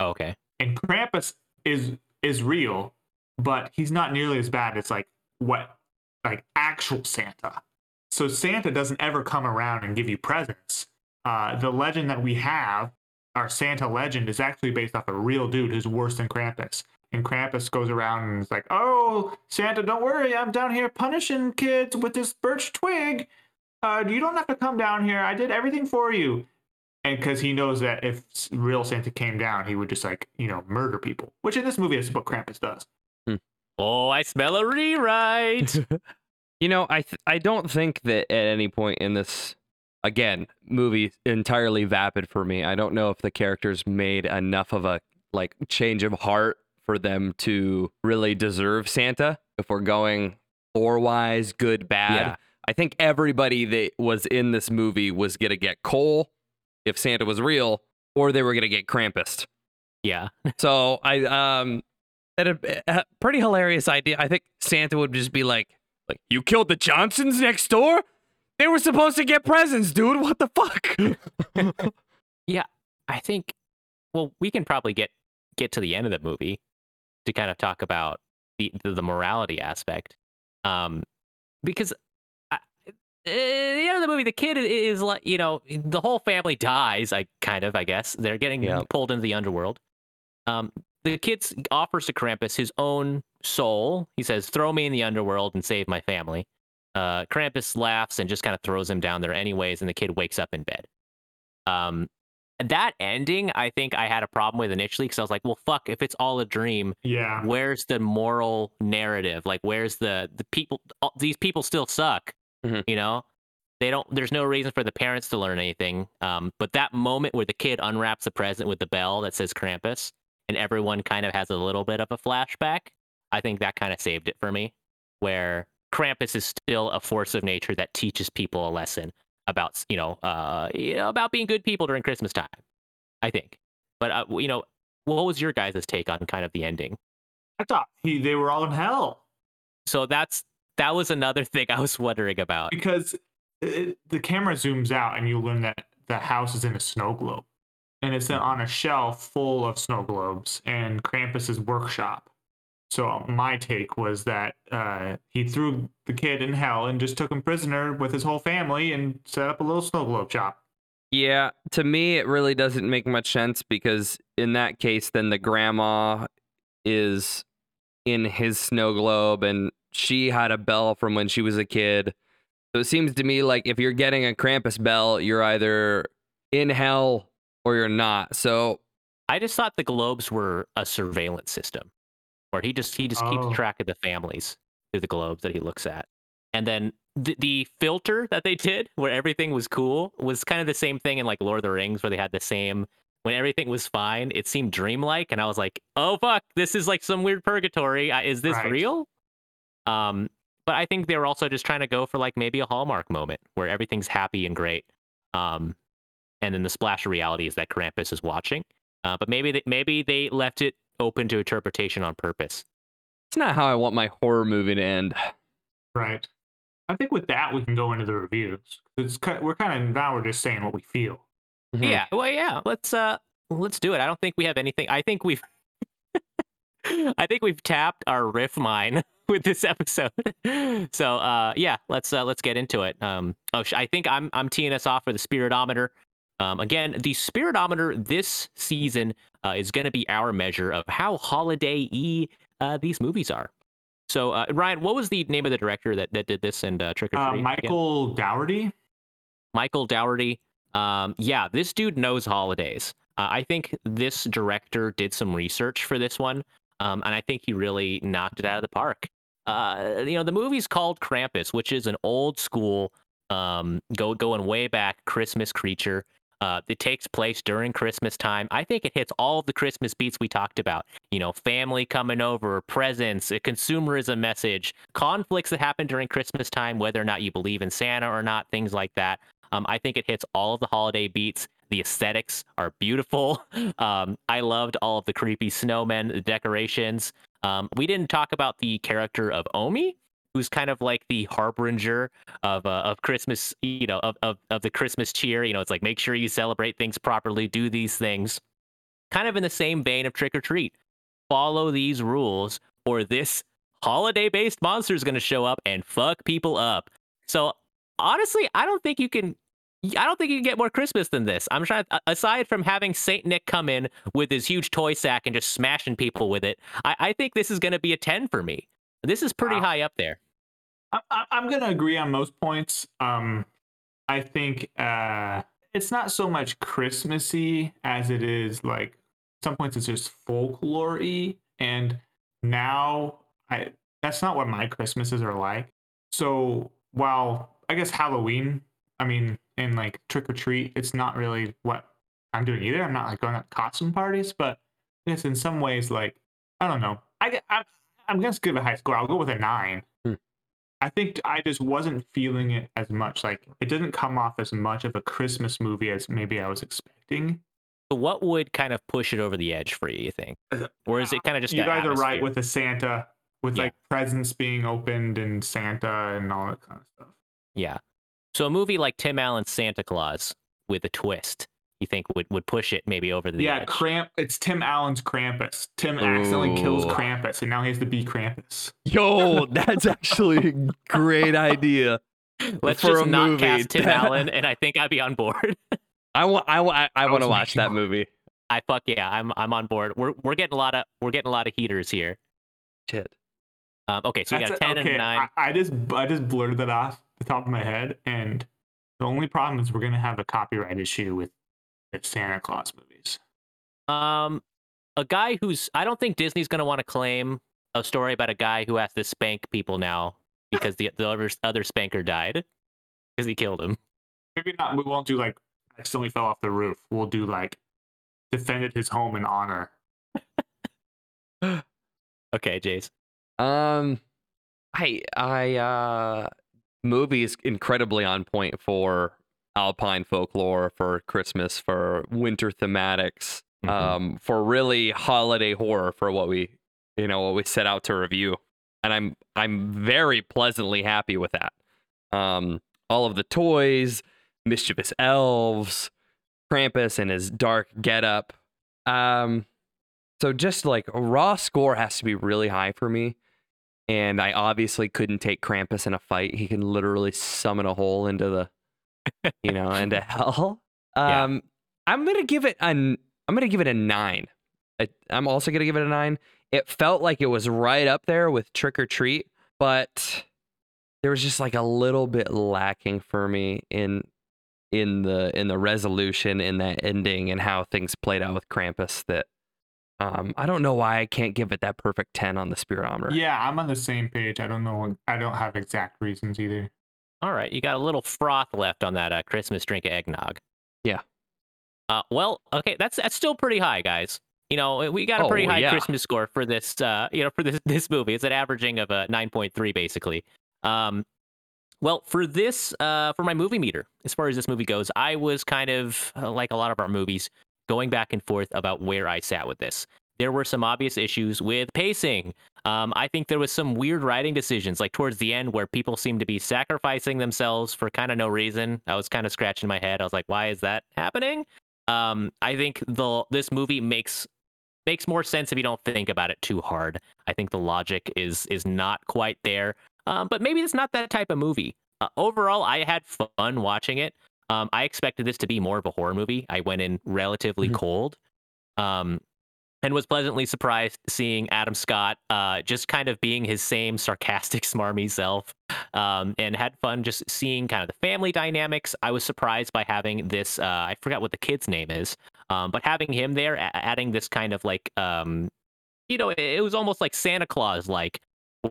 Oh, okay. and Krampus is is real, but he's not nearly as bad as like what like actual Santa. So Santa doesn't ever come around and give you presents. Uh, the legend that we have, our Santa legend, is actually based off a real dude who's worse than Krampus. And Krampus goes around and is like, "Oh, Santa, don't worry, I'm down here punishing kids with this birch twig. Uh, you don't have to come down here. I did everything for you." And because he knows that if real Santa came down, he would just like you know murder people. Which in this movie is what Krampus does. Oh, I smell a rewrite. You know, I th- I don't think that at any point in this again movie entirely vapid for me. I don't know if the characters made enough of a like change of heart for them to really deserve Santa. If we're going lore wise, good, bad. Yeah. I think everybody that was in this movie was gonna get coal if Santa was real, or they were gonna get Krampus. yeah. So I um that a, a pretty hilarious idea. I think Santa would just be like, like you killed the Johnsons next door. They were supposed to get presents, dude. What the fuck? Yeah, I think. Well, we can probably get get to the end of the movie to kind of talk about the the, the morality aspect, um, because I, at the end of the movie, the kid i- is like, you know, the whole family dies. I kind of, I guess, they're getting Yeah. pulled into the underworld. Um, the kid offers to Krampus his own soul. He says, "Throw me in the underworld and save my family." Uh, Krampus laughs and just kind of throws him down there, anyways, and the kid wakes up in bed. Um, that ending, I think I had a problem with initially because I was like, well, fuck, if it's all a dream, Yeah. where's the moral narrative? Like, where's the the people? all- These people still suck. Mhm. You know, they don't. There's no reason for the parents to learn anything. Um, but that moment where the kid unwraps the present with the bell that says Krampus, and everyone kind of has a little bit of a flashback, I think that kind of saved it for me. Where Krampus is still a force of nature that teaches people a lesson about, you know, uh, you know, about being good people during Christmas time. I think. But uh, you know, what was your guys' take on kind of the ending? I thought he, they were all in hell So that's that was another thing I was wondering about. because it, the camera zooms out and you learn that the house is in a snow globe and it's on a shelf full of snow globes and Krampus's workshop. So my take was that uh, he threw the kid in hell and just took him prisoner with his whole family and set up a little snow globe shop. Yeah, to me, it really doesn't make much sense because in that case, then the grandma is in his snow globe and she had a bell from when she was a kid. So it seems to me like if you're getting a Krampus bell, you're either in hell or you're not. So I just thought the globes were a surveillance system, where he just he just Oh. keeps track of the families through the globes that he looks at, and then the, the filter that they did, where everything was cool, was kind of the same thing in like Lord of the Rings, where they had the same when everything was fine, it seemed dreamlike, and I was like, oh fuck, this is like some weird purgatory. Is this Right. real? Um, but I think they were also just trying to go for like maybe a hallmark moment where everything's happy and great. Um, and then the splash of reality is that Krampus is watching. Uh, but maybe they, maybe they left it open to interpretation on purpose. it's not how I want my horror movie to end. Right. I think with that we can go into the reviews. It's ki- we're kind of now we're just saying what we feel. Mhm. Yeah, well, yeah. Let's uh, let's do it. I don't think we have anything. I think we've, I think we've tapped our riff mine with this episode. so uh, yeah, let's uh, let's get into it. Um, oh, sh- I think I'm I'm teeing us off for the spiritometer. Um, again, the spiritometer this season uh, is going to be our measure of how holiday-y uh, these movies are. So, uh, Ryan, what was the name of the director that, that did this and uh, Trick or Uh, Treat? again? Michael Dougherty. Michael Dougherty. Um, yeah, this dude knows holidays. Uh, I think this director did some research for this one, um, and I think he really knocked it out of the park. Uh, you know, the movie's called Krampus, which is an old school, um, go going way back Christmas creature. Uh, it takes place during Christmas time. I think it hits all of the Christmas beats we talked about. You know, family coming over, presents, a consumerism message, conflicts that happen during Christmas time, whether or not you believe in Santa or not, things like that. Um, I think it hits all of the holiday beats. The aesthetics are beautiful. Um, I loved all of the creepy snowmen, the decorations. Um, we didn't talk about the character of Omi, who's kind of like the harbinger of uh, of Christmas, you know, of, of of the Christmas cheer. You know, it's like make sure you celebrate things properly, do these things. Kind of in the same vein of Trick 'r Treat. Follow these rules, or this holiday-based monster is going to show up and fuck people up. So honestly, I don't think you can. I don't think you can get more Christmas than this. I'm trying. Aside from having Saint Nick come in with his huge toy sack and just smashing people with it, I, I think this is going to be a ten for me. This is pretty Wow. high up there. I, I, I'm gonna agree on most points. Um, I think uh, it's not so much Christmassy as it is like some points it's just folklore-y. And now I that's not what my Christmases are like. So while I guess Halloween, I mean, and like trick or treat, it's not really what I'm doing either. I'm not like going to costume parties, but I guess in some ways, like I don't know. I, I I'm gonna give a high score. I'll go with a nine. I think I just wasn't feeling it as much. Like it didn't come off as much of a Christmas movie as maybe I was expecting. So what would kind of push it over the edge for you? You think, or is it kind of just you guys are right with the Santa, with Yeah. like presents being opened and Santa and all that kind of stuff. Yeah. So a movie like Tim Allen's Santa Claus with a twist, you think would, would push it maybe over the yeah, edge? Cramp. It's Tim Allen's Krampus. Tim accidentally kills Ooh. Krampus, and now he has to be Krampus. Yo, that's actually a great idea. Let's for just a not movie. cast Tim Allen, and I think I'd be on board. I want, I want, I, I want to watch that movie. I fuck yeah, I'm I'm on board. We're we're getting a lot of we're getting a lot of heaters here. Shit. Um, okay, so we got a That's ten okay, and nine. I, I just I just blurted that off the top of my head, and the only problem is we're gonna have a copyright issue with the Santa Claus movies. Um, a guy who's I don't think Disney's gonna want to claim a story about a guy who has to spank people now because the the other, other spanker died because he killed him. Maybe not. We won't do like accidentally fell off the roof. We'll do like defended his home in honor. Okay, Jace. Um, I, I, uh, movie is incredibly on point for alpine folklore, for Christmas, for winter thematics, Mhm. um, for really holiday horror for what we you know what we set out to review. And I'm I'm very pleasantly happy with that. Um, all of the toys, mischievous elves, Krampus and his dark getup. Um, so just like a raw score has to be really high for me. And I obviously couldn't take Krampus in a fight. He can literally summon a hole into the, you know, into hell. Yeah. Um, I'm gonna give it an. I'm gonna give it a nine. I, I'm also gonna give it a nine. It felt like it was right up there with Trick 'r Treat, but there was just like a little bit lacking for me in in the in the resolution in that ending and how things played out with Krampus that um I don't know why I can't give it that perfect 10 on the spiritometer. Yeah, I'm on the same page. I don't know. I don't have exact reasons either. All right, you got a little froth left on that uh, Christmas drink of eggnog. Yeah. Uh, well, okay, that's that's still pretty high, guys. You know, we got a Oh, pretty high yeah. Christmas score for this. Uh, you know, for this this movie, it's an averaging of a nine point three, basically. Um, well, for this, uh, for my movie meter, as far as this movie goes, I was kind of uh, like a lot of our movies, going back and forth about where I sat with this. There were some obvious issues with pacing. Um, I think there was some weird writing decisions, like towards the end, where people seemed to be sacrificing themselves for kind of no reason. I was kind of scratching my head. I was like, why is that happening? Um, I think the this movie makes makes more sense if you don't think about it too hard. I think the logic is is not quite there. Um, but maybe it's not that type of movie. Uh, overall, I had fun watching it. Um, I expected this to be more of a horror movie. I went in relatively Mhm. cold. Um, and was pleasantly surprised seeing Adam Scott uh, just kind of being his same sarcastic, smarmy self, um, and had fun just seeing kind of the family dynamics. I was surprised by having this. Uh, I forgot what the kid's name is, um, but having him there, a- adding this kind of like, um, you know, it, it was almost like Santa Claus like,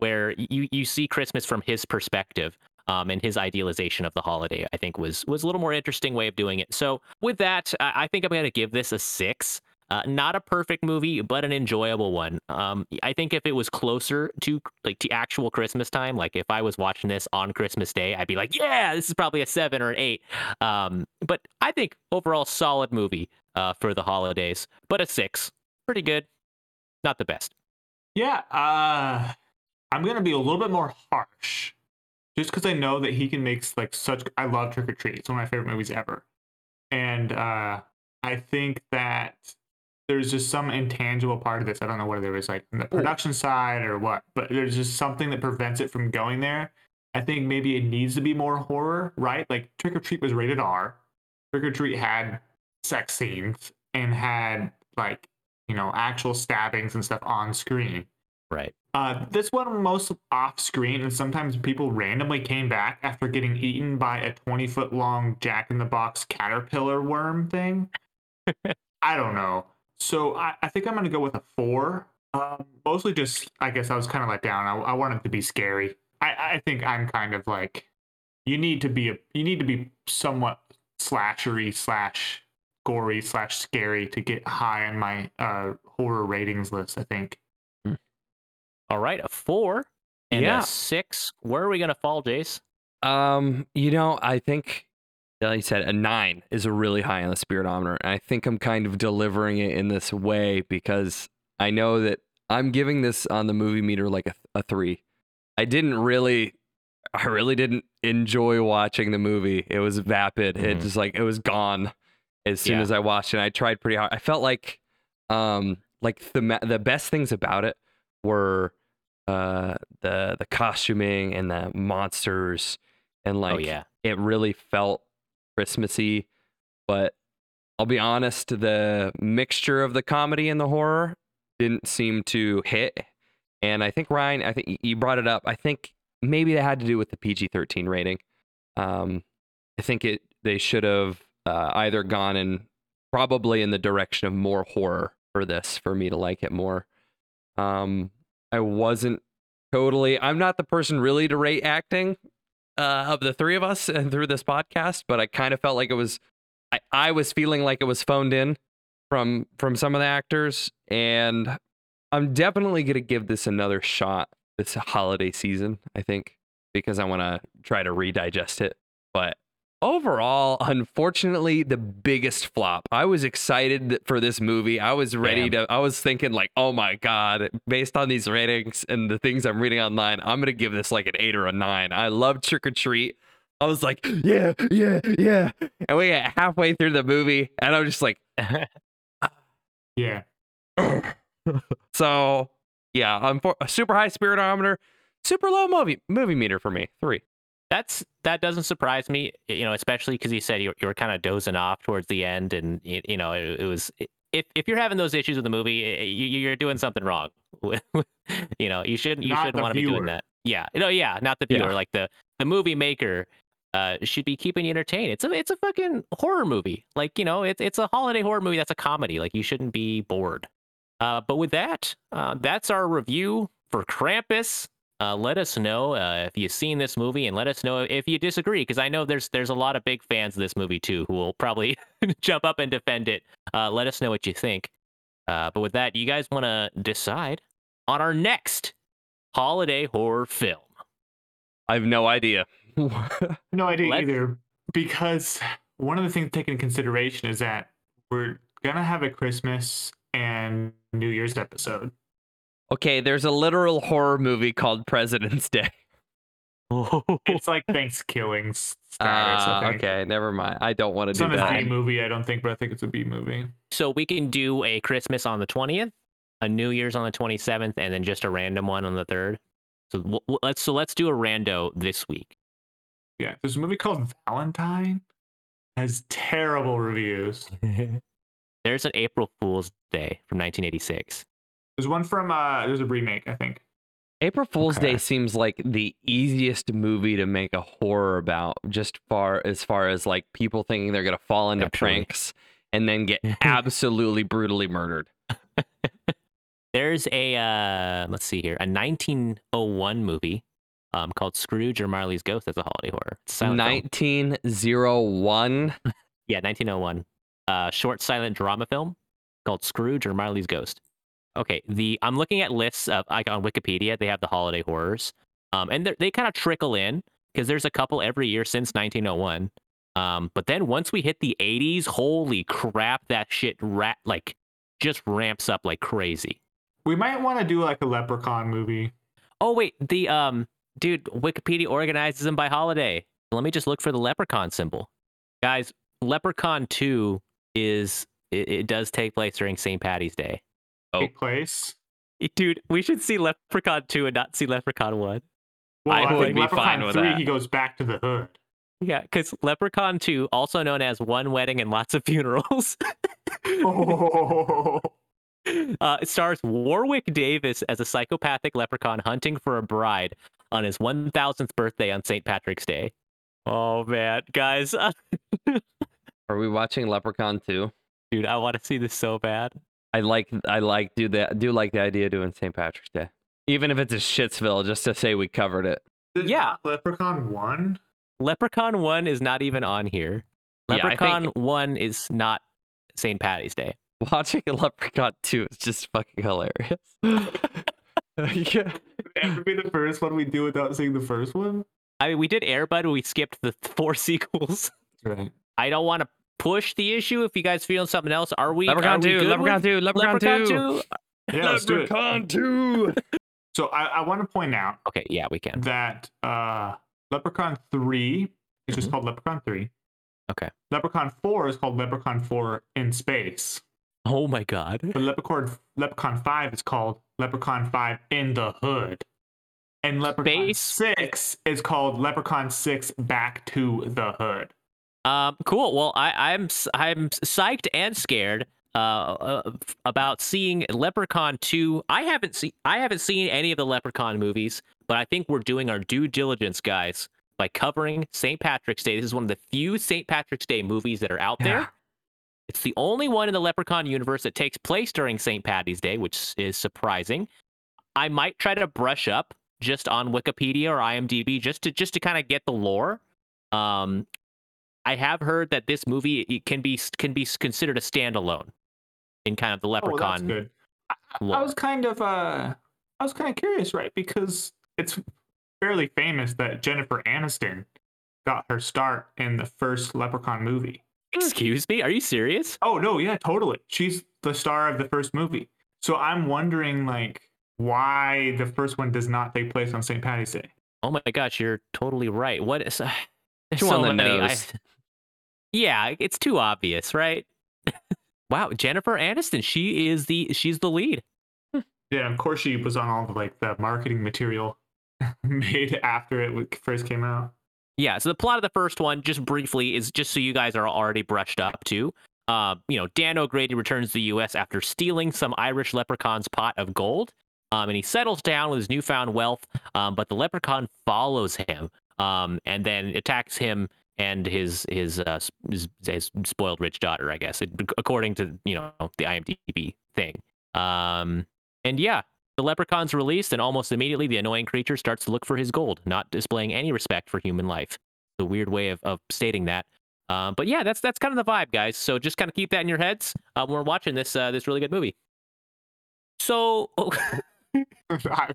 where you you see Christmas from his perspective. Um, and his idealization of the holiday, I think, was was a little more interesting way of doing it. So, with that, I, I think I'm going to give this a six. Uh, not a perfect movie, but an enjoyable one. Um, I think if it was closer to like to actual Christmas time, like if I was watching this on Christmas Day, I'd be like, yeah, this is probably a seven or an eight. Um, but I think overall solid movie uh, for the holidays, but a six, pretty good, not the best. Yeah, uh, I'm gonna be a little bit more harsh, just because I know that he can make like such. I love Trick 'r Treat; it's one of my favorite movies ever, and uh, I think that there's just some intangible part of this. I don't know whether it was like the production side or what, but there's just something that prevents it from going there. I think maybe it needs to be more horror, right? Like Trick 'r Treat was rated R. Trick 'r Treat had sex scenes and had like you know actual stabbings and stuff on screen. Right. Uh, this one most off screen, and sometimes people randomly came back after getting eaten by a 20 foot long Jack in the Box caterpillar worm thing. I don't know. So I, I think I'm going to go with a four. Um, mostly just, I guess I was kind of let down. I, I want it to be scary. I, I think I'm kind of like, you need to be a, you need to be somewhat slashery slash gory slash scary to get high on my uh, horror ratings list. I think. All right, a four and Yeah. a six. Where are we gonna fall, Jace? Um, you know, I think like you said, a nine is a really high on the spiritometer. And I think I'm kind of delivering it in this way because I know that I'm giving this on the movie meter like a, a three. I didn't really I really didn't enjoy watching the movie. It was vapid. It Mhm. just like it was gone as soon Yeah. as I watched it. I tried pretty hard. I felt like um like the the best things about it were uh the the costuming and the monsters and like oh yeah. it really felt Christmassy. But I'll be honest, the mixture of the comedy and the horror didn't seem to hit. And I think Ryan, I think you brought it up. I think maybe that had to do with the PG thirteen rating. Um, I think it they should have uh, either gone in probably in the direction of more horror for this for me to like it more. Um, I wasn't totally. I'm not the person really to rate acting uh, of the three of us and through this podcast, but I kind of felt like it was. I, I was feeling like it was phoned in from from some of the actors, and I'm definitely gonna give this another shot this holiday season. I think because I want to try to redigest it. But overall, unfortunately, the biggest flop. I was excited for this movie. I was ready to. I was thinking like, oh my god, based on these ratings and the things I'm reading online, I'm gonna give this like an eight or a nine. I love Trick 'r Treat. I was like, yeah, yeah, yeah. And we get halfway through the movie, and I'm just like, Yeah. so yeah, I'm for a super high spiritometer, super low movie movie meter for me. Three. That's that doesn't surprise me, you know, especially because you said you, you were kind of dozing off towards the end, and you, you know it, it was if if you're having those issues with the movie, you, you're doing something wrong. you know, you shouldn't you Not shouldn't want to be doing that. Yeah, no, yeah, not the Yeah. viewer, like the the movie maker. Uh, should be keeping you entertained. It's a it's a fucking horror movie. Like you know, it's it's a holiday horror movie. That's a comedy. Like you shouldn't be bored. Uh, but with that, uh, that's our review for Krampus. Uh, let us know uh, if you've seen this movie, and let us know if you disagree, because I know there's there's a lot of big fans of this movie too, who will probably jump up and defend it. Uh, let us know what you think. Uh, but with that, you guys want to decide on our next holiday horror film. I have no idea. No idea Let's- either. Because one of the things to take into consideration is that we're gonna have a Christmas and New Year's episode. Okay, there's a literal horror movie called President's Day. It's like Thanksgiving status. I Ah, okay, never mind. I don't want to It's do not a that. B movie, I don't think, but I think it's a B movie. So we can do a Christmas on the 20th, a New Year's on the 27th, and then just a random one on the 3rd. So w- w- let's so let's do a rando this week. Yeah, there's a movie called Valentine. Has terrible reviews. There's an April Fool's Day from 1986. There's one from uh there's a remake, I think. April Fool's Okay. Day seems like the easiest movie to make a horror about, just far as far as like people thinking they're gonna fall into Actually. pranks and then get absolutely brutally murdered. There's a uh, let's see here, a 1901 movie um, called Scrooge or Marley's Ghost. That's a holiday horror. It's a silent film. 1901. Yeah, 1901. Uh, short silent drama film called Scrooge or Marley's Ghost. Okay, the I'm looking at lists of like on Wikipedia. They have the holiday horrors, um, and they're- kind of trickle in because there's a couple every year since 1901. Um, but then once we hit the 80s, holy crap, that shit rat like just ramps up like crazy. We might want to do like a leprechaun movie. Oh wait, the um dude, Wikipedia organizes them by holiday. Let me just look for the leprechaun symbol. Guys, Leprechaun 2 is it, it does take place during St. Patty's Day. Oh. Take place. Dude, we should see Leprechaun 2 and not see Leprechaun 1. Well, I I, would be Leprechaun fine with 3 that. he goes back to the hood. Yeah, because Leprechaun 2, also known as One Wedding and Lots of Funerals, Oh, uh, it stars Warwick Davis as a psychopathic leprechaun hunting for a bride on his 1000th birthday on St. Patrick's Day. Oh man, guys, Are we watching Leprechaun 2? dude, I want to see this so bad. I like I like do that do like the idea of doing St. Patrick's Day. Even if it's a shitsville, just to say we covered it. Yeah. Leprechaun 1? Leprechaun 1 is not even on here. Yeah, think- Leprechaun 1 is not St. Patty's Day. Watching a Leprechaun 2 is just fucking hilarious. yeah. Ever be the first one we do without seeing the first one? I mean, we did Air Bud, we skipped the four sequels. That's right. I don't want to push the issue if you guys feeling something else. Are we? Leprechaun are we 2, good Leprechaun with 2, Leprechaun, Leprechaun 2. 2? Yeah, let's do it. Leprechaun 2. So I, I want to point out Okay, yeah, we can. that uh, Leprechaun 3 is just Mhm. called Leprechaun 3. Okay. Leprechaun 4 is called Leprechaun 4 in space. Oh my god. But Leprechaun, Leprechaun 5 is called Leprechaun 5 in the hood. And Leprechaun Space. 6 is called Leprechaun 6 back to the hood. Um, cool. Well, I, I'm s- I'm psyched and scared uh, uh about seeing Leprechaun 2. I haven't seen I haven't seen any of the Leprechaun movies, but I think we're doing our due diligence, guys, by covering St. Patrick's Day. This is one of the few St. Patrick's Day movies that are out Yeah. there. It's the only one in the Leprechaun universe that takes place during St. Patty's Day, which is surprising. I might try to brush up just on Wikipedia or IMDb just to just to kind of get the lore. Um, I have heard that this movie it can be can be considered a standalone in kind of the Leprechaun. Oh, that's Leprechaun. good. I, I was kind of uh I was kind of curious, right? Because it's fairly famous that Jennifer Aniston got her start in the first Leprechaun movie. Excuse me? Are you serious? Oh no, yeah, totally. She's the star of the first movie. So I'm wondering like why the first one does not take place on St. Patty's Day. Oh my gosh, you're totally right. What is? there's Too so on the many. I- nose. Yeah, it's too obvious, right? wow, Jennifer Aniston. She is the she's the lead. Yeah, of course she was on all the like the marketing material made after it first came out. Yeah, so the plot of the first one, just briefly, is just so you guys are already brushed up to. Uh, you know, Dan O'Grady returns to the U.S. after stealing some Irish leprechaun's pot of gold, um, and he settles down with his newfound wealth. Um, but the leprechaun follows him, um, and then attacks him and his his, uh, his his spoiled rich daughter, I guess, according to you know the IMDb thing. Um, and yeah, the leprechaun's released, and almost immediately the annoying creature starts to look for his gold, not displaying any respect for human life. The weird way of, of stating that. Um, but yeah, that's that's kind of the vibe, guys. So just kind of keep that in your heads uh, when we're watching this uh, this really good movie. So I,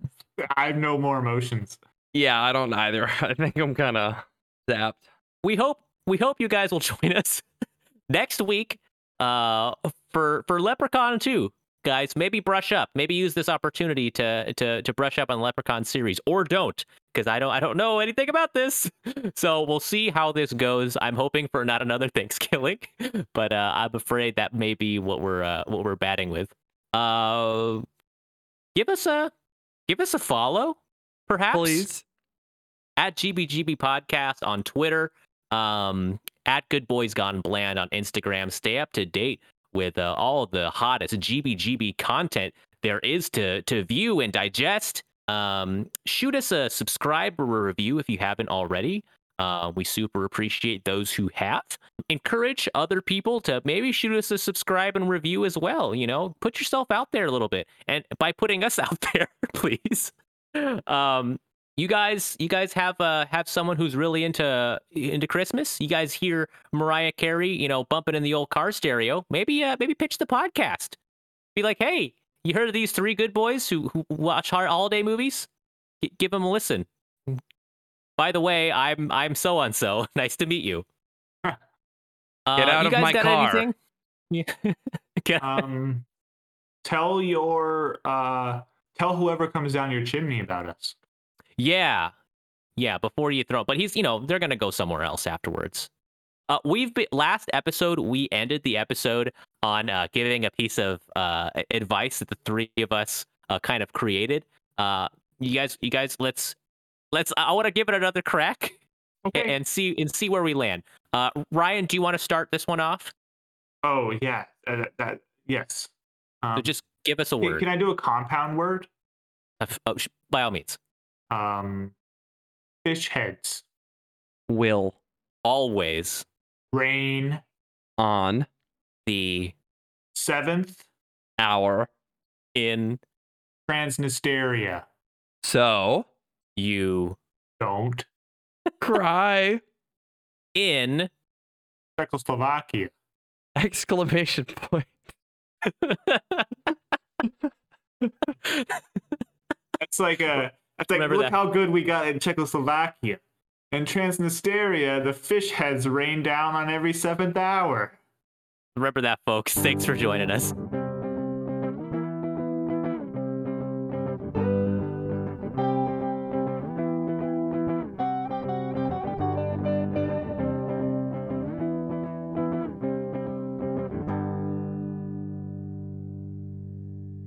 I have no more emotions. Yeah, I don't either. I think I'm kind of zapped. We hope we hope you guys will join us next week uh, for for Leprechaun 2. Guys, maybe brush up. Maybe use this opportunity to to to brush up on the Leprechaun series, or don't, because I don't I don't know anything about this. So we'll see how this goes. I'm hoping for not another Thanksgiving, but uh, I'm afraid that may be what we're uh, what we're batting with. Uh, give us a give us a follow, perhaps Please. at GBGB Podcast on Twitter, um, at Good Boys Gone Bland on Instagram. Stay up to date with uh, all the hottest GBGB content there is to to view and digest. Um, shoot us a subscribe or a review if you haven't already. Uh, we super appreciate those who have. Encourage other people to maybe shoot us a subscribe and review as well. You know, put yourself out there a little bit, and by putting us out there, please. Um, you guys you guys have uh have someone who's really into into christmas you guys hear mariah carey you know bumping in the old car stereo maybe uh maybe pitch the podcast be like hey you heard of these three good boys who, who watch hard holiday movies G- give them a listen by the way i'm i'm so and so nice to meet you uh, out you of guys my got car. anything? Yeah. Get- Um, tell your uh, tell whoever comes down your chimney about us. Yeah. Yeah, before you throw but he's you know, they're gonna go somewhere else afterwards. Uh we've been last episode we ended the episode on uh giving a piece of uh advice that the three of us uh kind of created. Uh you guys you guys let's let's I want to give it another crack Okay. and see and see where we land. Uh Ryan, do you want to start this one off? oh yeah, uh, that, that yes. Um, So just give us a word. can I do a compound word? Uh, oh, sh- by all means. Um, fish heads, Will Always rain, on the seventh, hour in Transnistria. so you Don't cry in Czechoslovakia. exclamation point. That's like a. That's like Remember look that. how good we got in Czechoslovakia. In Transnistria, the fish heads rain down on every seventh hour. Remember that, folks. Thanks for joining us.